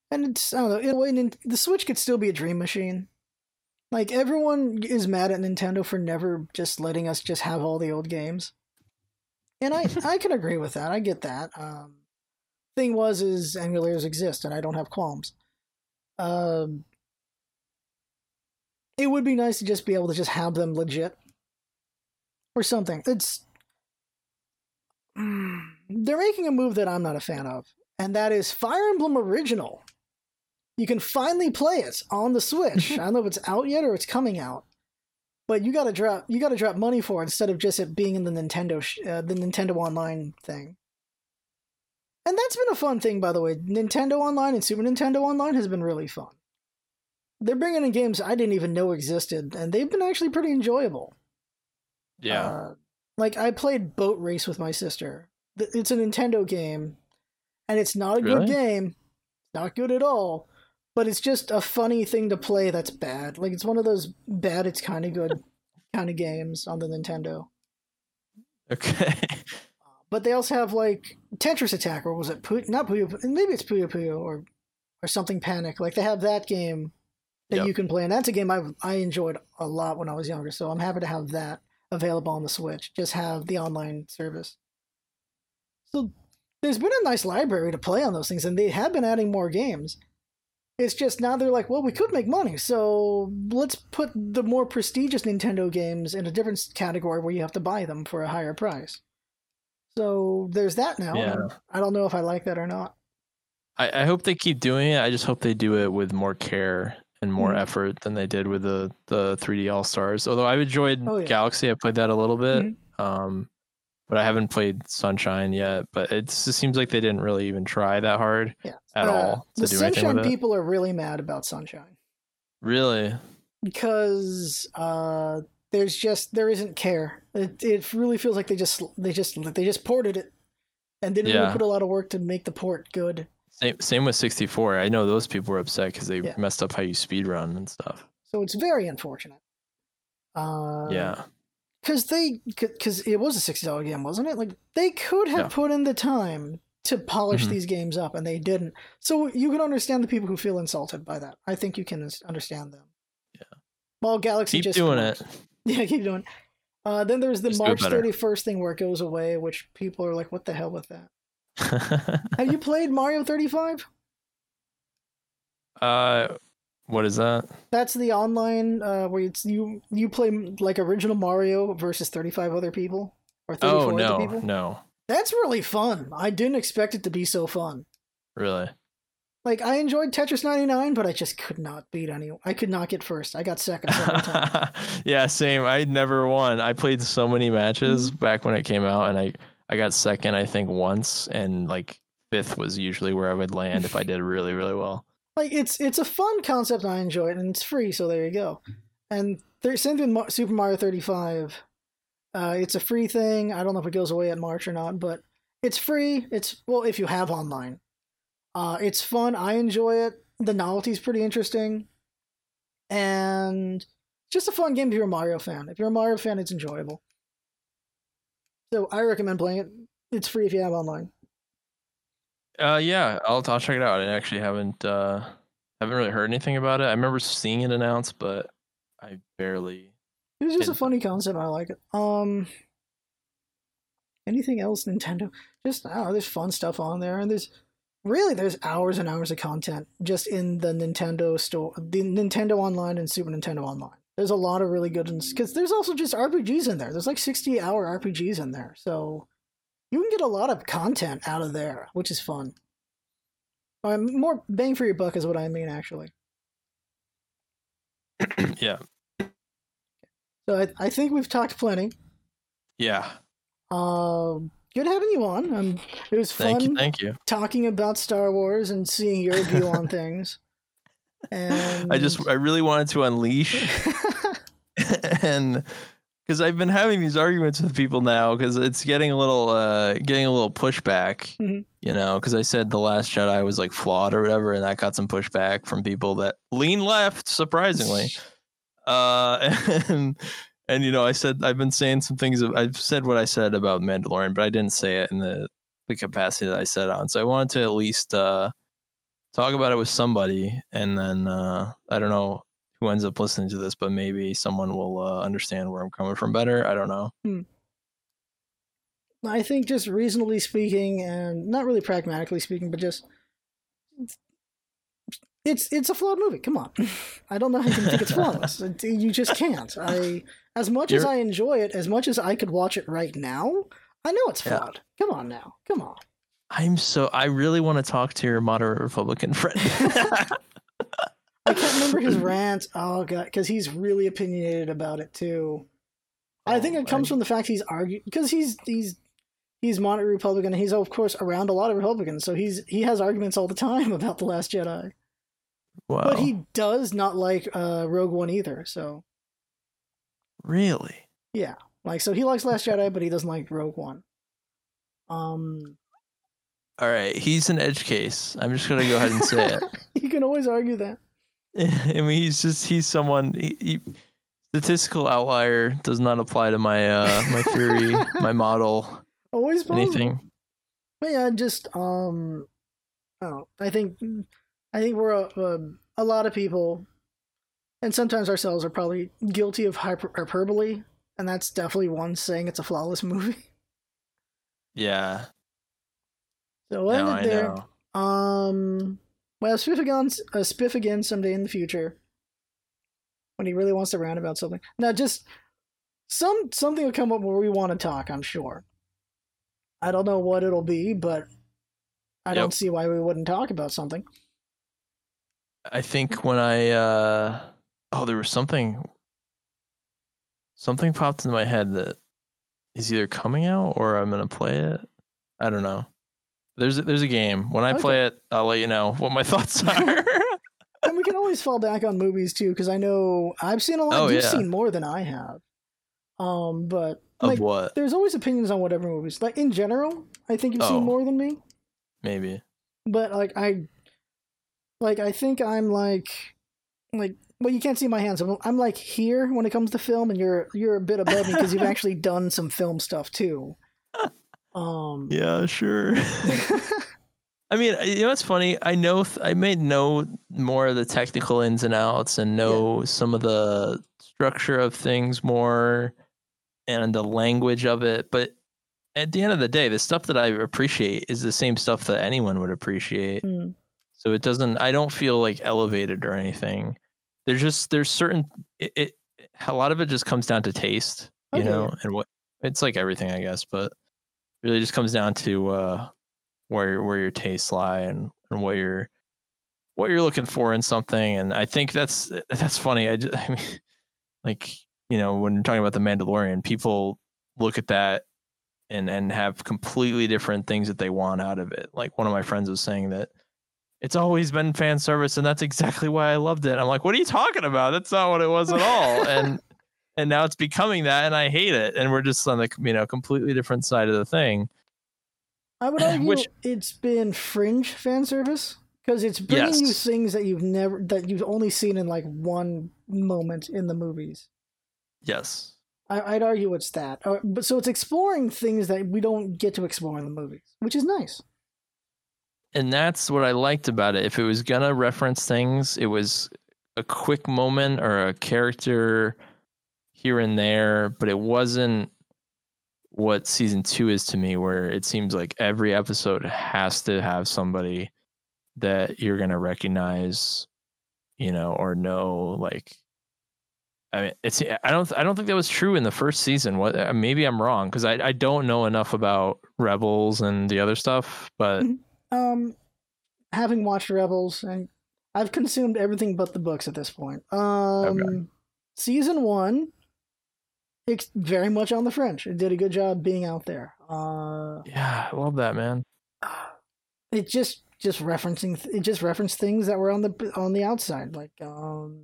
and it's I don't know. In a way, the Switch could still be a dream machine. Like everyone is mad at Nintendo for never just letting us just have all the old games, and I I can agree with that. I get that. Um, thing was is emulators exist, and I don't have qualms. Um, it would be nice to just be able to just have them legit or something. It's they're making a move that I'm not a fan of, and that is Fire Emblem Original. You can finally play it on the Switch. I don't know if it's out yet or it's coming out, but you gotta drop you gotta drop money for it instead of just it being in the Nintendo sh- uh, the Nintendo Online thing. And that's been a fun thing, by the way. Nintendo Online and Super Nintendo Online has been really fun. They're bringing in games I didn't even know existed, and they've been actually pretty enjoyable. Yeah. Uh, like I played Boat Race with my sister. It's a Nintendo game, and it's not a Really? good game. Not good at all. but it's just a funny thing to play that's bad. Like it's one of those bad, it's kind of good kind of games on the Nintendo. Okay. But they also have like Tetris Attack, or was it Puyo? Not Puyo, maybe it's Puyo Puyo or or something Panic. Like they have that game that Yep. you can play, and that's a game I I enjoyed a lot when I was younger. So I'm happy to have that available on the Switch. Just have the online service. So there's been a nice library to play on those things, and they have been adding more games. It's just now they're like, well, we could make money, so let's put the more prestigious Nintendo games in a different category where you have to buy them for a higher price. So there's that now. Yeah. I don't know if I like that or not. I, I hope they keep doing it. I just hope they do it with more care and more Mhm. effort than they did with the the 3D All Stars. Although I've enjoyed Oh, yeah. Galaxy, I played that a little bit, Mhm. um, but I haven't played Sunshine yet. But it just seems like they didn't really even try that hard Yeah. at Uh, all to the do anything Sunshine people are really mad about Sunshine Really? because uh, there's just there isn't care. It it really feels like they just they just they just ported it and didn't really put a lot of work to make the port good. Same same with 64. I know those people were upset because they Yeah. messed up how you speed run and stuff. So it's very unfortunate. Uh, yeah. because they because it was a sixty dollar game, wasn't it? Like they could have Yeah. put in the time to polish Mhm. these games up, and they didn't. So you can understand the people who feel insulted by that. I think you can understand them. Yeah. Well, Galaxy Keep just doing works. it. Yeah, keep doing. it. Uh, then there's the Just March thirty first thing where it goes away, which people are like, "What the hell with that?" Have you played Mario thirty five? uh, what is that? That's the online uh, where it's you you play like original Mario versus thirty five other people or thirty Oh four no, other people. no, That's really fun. I didn't expect it to be so fun. really. Like I enjoyed Tetris 99, but I just could not beat anyone. I could not get first. I got second every time. yeah, same. I never won. I played so many matches Mm-hmm. back when it came out, and I I got second, I think, once, and like fifth was usually where I would land if I did really really well. like it's it's a fun concept. I enjoy it, and it's free, so there you go. And there's same thing with Super Mario 35. Uh, it's a free thing. I don't know if it goes away in March or not, but it's free. It's well if you have online. Uh, it's fun. I enjoy it. The novelty's pretty interesting, and just a fun game if you're a Mario fan. If you're a Mario fan, it's enjoyable. So I recommend playing it. It's free if you have online. Uh, yeah, I'll I'll check it out. I actually haven't uh haven't really heard anything about it. I remember seeing it announced, but I barely. It was just a Didn't- funny concept. I like it. Um, anything else Nintendo? Just I know. There's fun stuff on there, and there's really there's hours and hours of content just in the Nintendo store, the Nintendo Online and Super Nintendo Online. There's a lot of really good ones because there's also just RPGs in there. There's like 60 hour RPGs in there, so you can get a lot of content out of there, which is fun. Um, more bang for your buck is what I mean, actually. yeah, So I, I think we've talked plenty. yeah. Um, good having you on. Um, it was fun Thank you, thank you. talking about Star Wars and seeing your view on things. And I just I really wanted to unleash and because I've been having these arguments with people now because it's getting a little uh getting a little pushback Mhm. you know because I said the last Jedi was like flawed or whatever and that got some pushback from people that lean left surprisingly uh and and you know I said I've been saying some things I've said what I said about Mandalorian but I didn't say it in the the capacity that I said on so I wanted to at least uh talk about it with somebody and then uh I don't know who ends up listening to this, but maybe someone will uh, understand where I'm coming from better. I don't know. I think just reasonably speaking, and not really pragmatically speaking, but just it's it's a flawed movie. Come on, I don't know how you can think it's flawless. You just can't. I as much as You're- I enjoy it, as much as I could watch it right now, I know it's Yeah. flawed. Come on now, come on. I'm so I really want to talk to your moderate Republican friend. I can't remember his rant. Oh god, because he's really opinionated about it too. I think Oh, it comes I- from the fact he's argued because he's he's he's moderate Republican. and He's of course around a lot of Republicans, so he's he has arguments all the time about the Last Jedi. wow. But he does not like uh, Rogue One either. So really? yeah, like so he likes Last Jedi, but he doesn't like Rogue One. Um, All right, he's an edge case. I'm just gonna go ahead and say it. you can always argue that. I mean, he's just he's someone. He, he, statistical outlier does not apply to my uh my theory, my model, Always possible. anything. But yeah, just um, I don't know. I think I think we're a, a, a lot of people, and sometimes ourselves are probably guilty of hyper- hyperbole, and that's definitely one saying it's a flawless movie. Yeah. So we'll No, end I it there. know. Um, well, Spiff again, uh, Spiff again someday in the future when he really wants to rant about something. Now, just some something will come up where we want to talk. I'm sure. I don't know what it'll be, but I don't see why we wouldn't talk about something. I think when I uh oh there was something something popped into my head that is either coming out or I'm gonna play it. I don't know. There's a, there's a game. When I Okay. play it, I'll let you know what my thoughts are. and we can always fall back on movies too, because I know I've seen a lot. Oh, You've yeah. seen more than I have. Um, but of like, what? there's always opinions on whatever movies. Like in general, I think you've Oh. seen more than me. Maybe. but like I, like I think I'm like, like well you can't see my hands. I'm, I'm like here when it comes to film, and you're you're a bit above me because you've actually done some film stuff too. Um, Yeah, sure. I mean, you know what's funny? I know th- I may know more of the technical ins and outs and know some of the structure of things more and the language of it, but at the end of the day, the stuff that I appreciate is the same stuff that anyone would appreciate. mm, So it doesn't I don't feel like elevated or anything. There's just there's certain it, it a lot of it just comes down to taste, you Okay. know, and what it's like everything I guess, but really just comes down to uh where where your tastes lie and, and what you're what you're looking for in something and I think that's that's funny. I, just, I mean like, you know, when you're talking about the Mandalorian, people look at that and and have completely different things that they want out of it. Like one of my friends was saying that it's always been fan service and that's exactly why I loved it. I'm like, what are you talking about? That's not what it was at all. and and now it's becoming that and I hate it. And we're just on the you know, completely different side of the thing. I would argue Which- it's been fringe fan service because it's bringing you things that you've never that you've only seen in like one moment in the movies. Yes. I, I'd argue it's that, Uh, but so it's exploring things that we don't get to explore in the movies, which is nice. And that's what I liked about it. If it was gonna reference things, it was a quick moment or a character here and there, but it wasn't what season two is to me, where it seems like every episode has to have somebody that you're gonna recognize, you know, or know. Like, I mean, it's I don't I don't think that was true in the first season. What uh, maybe I'm wrong because I I don't know enough about Rebels and the other stuff, but Um, having watched Rebels, and I've consumed everything but the books at this point. Um, season one, it's very much on the French. It did a good job being out there. Uh, yeah, I love that man. it just just referencing it just referenced things that were on the on the outside, like um.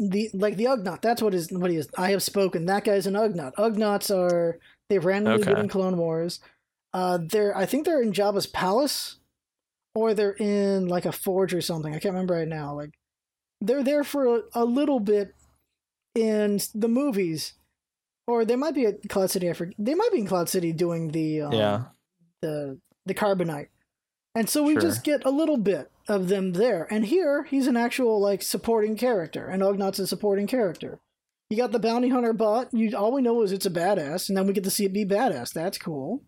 The like the Ugnaught, that's what is what he is. I have spoken. That guy's an Ugnaught. Ugnaughts are they've randomly been Okay. in Clone Wars. Uh, they're I think they're in Jabba's palace, or they're in like a forge or something. I can't remember right now. Like they're there for a, a little bit in the movies, or they might be at Cloud City. I forget. They might be in Cloud City doing the um, yeah. the the carbonite, and so we Sure. just get a little bit of them there. And here he's an actual like supporting character, and Ugnaught's a supporting character. You got the bounty hunter bot. You all we know is it's a badass, and then we get to see it be badass. That's cool.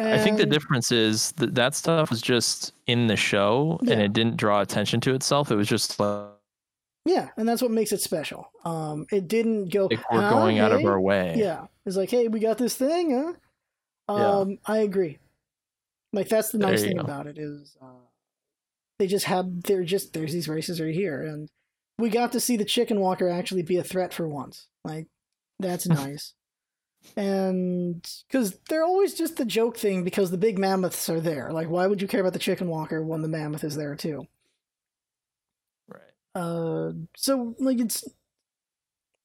I think the difference is that that stuff was just in the show and it didn't draw attention to itself. It was just like Yeah, and that's what makes it special. Um, it didn't go. we're "Huh, going out of our way. Yeah, it's like, hey, we got this thing, huh? Yeah. Um, I agree. Like that's the nice thing go. about it is, uh, they just have they're just there's these races right here, and we got to see the chicken walker actually be a threat for once. Like that's nice. And because they're always just the joke thing because the big mammoths are there. Like, why would you care about the chicken walker when the mammoth is there too? Uh, so like it's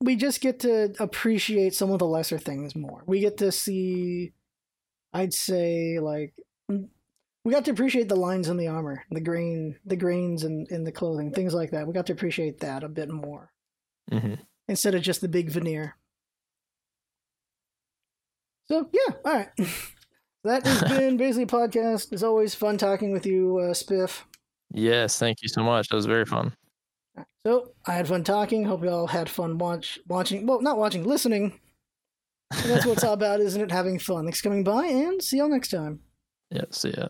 we just get to appreciate some of the lesser things more. We get to see, I'd say, like we got to appreciate the lines in the armor, the grain, the grains in, in the clothing, things like that. We got to appreciate that a bit more hmm instead of just the big veneer. So yeah, all right. that has been basically podcast. It's always fun talking with you, uh, Spiff. Yes, thank you so much. That was very fun. So I had fun talking. Hope you all had fun watch watching. Well, not watching, listening. And that's what it's all about, isn't it? Having fun. Thanks for coming by, and see y'all next time. Yeah, see ya.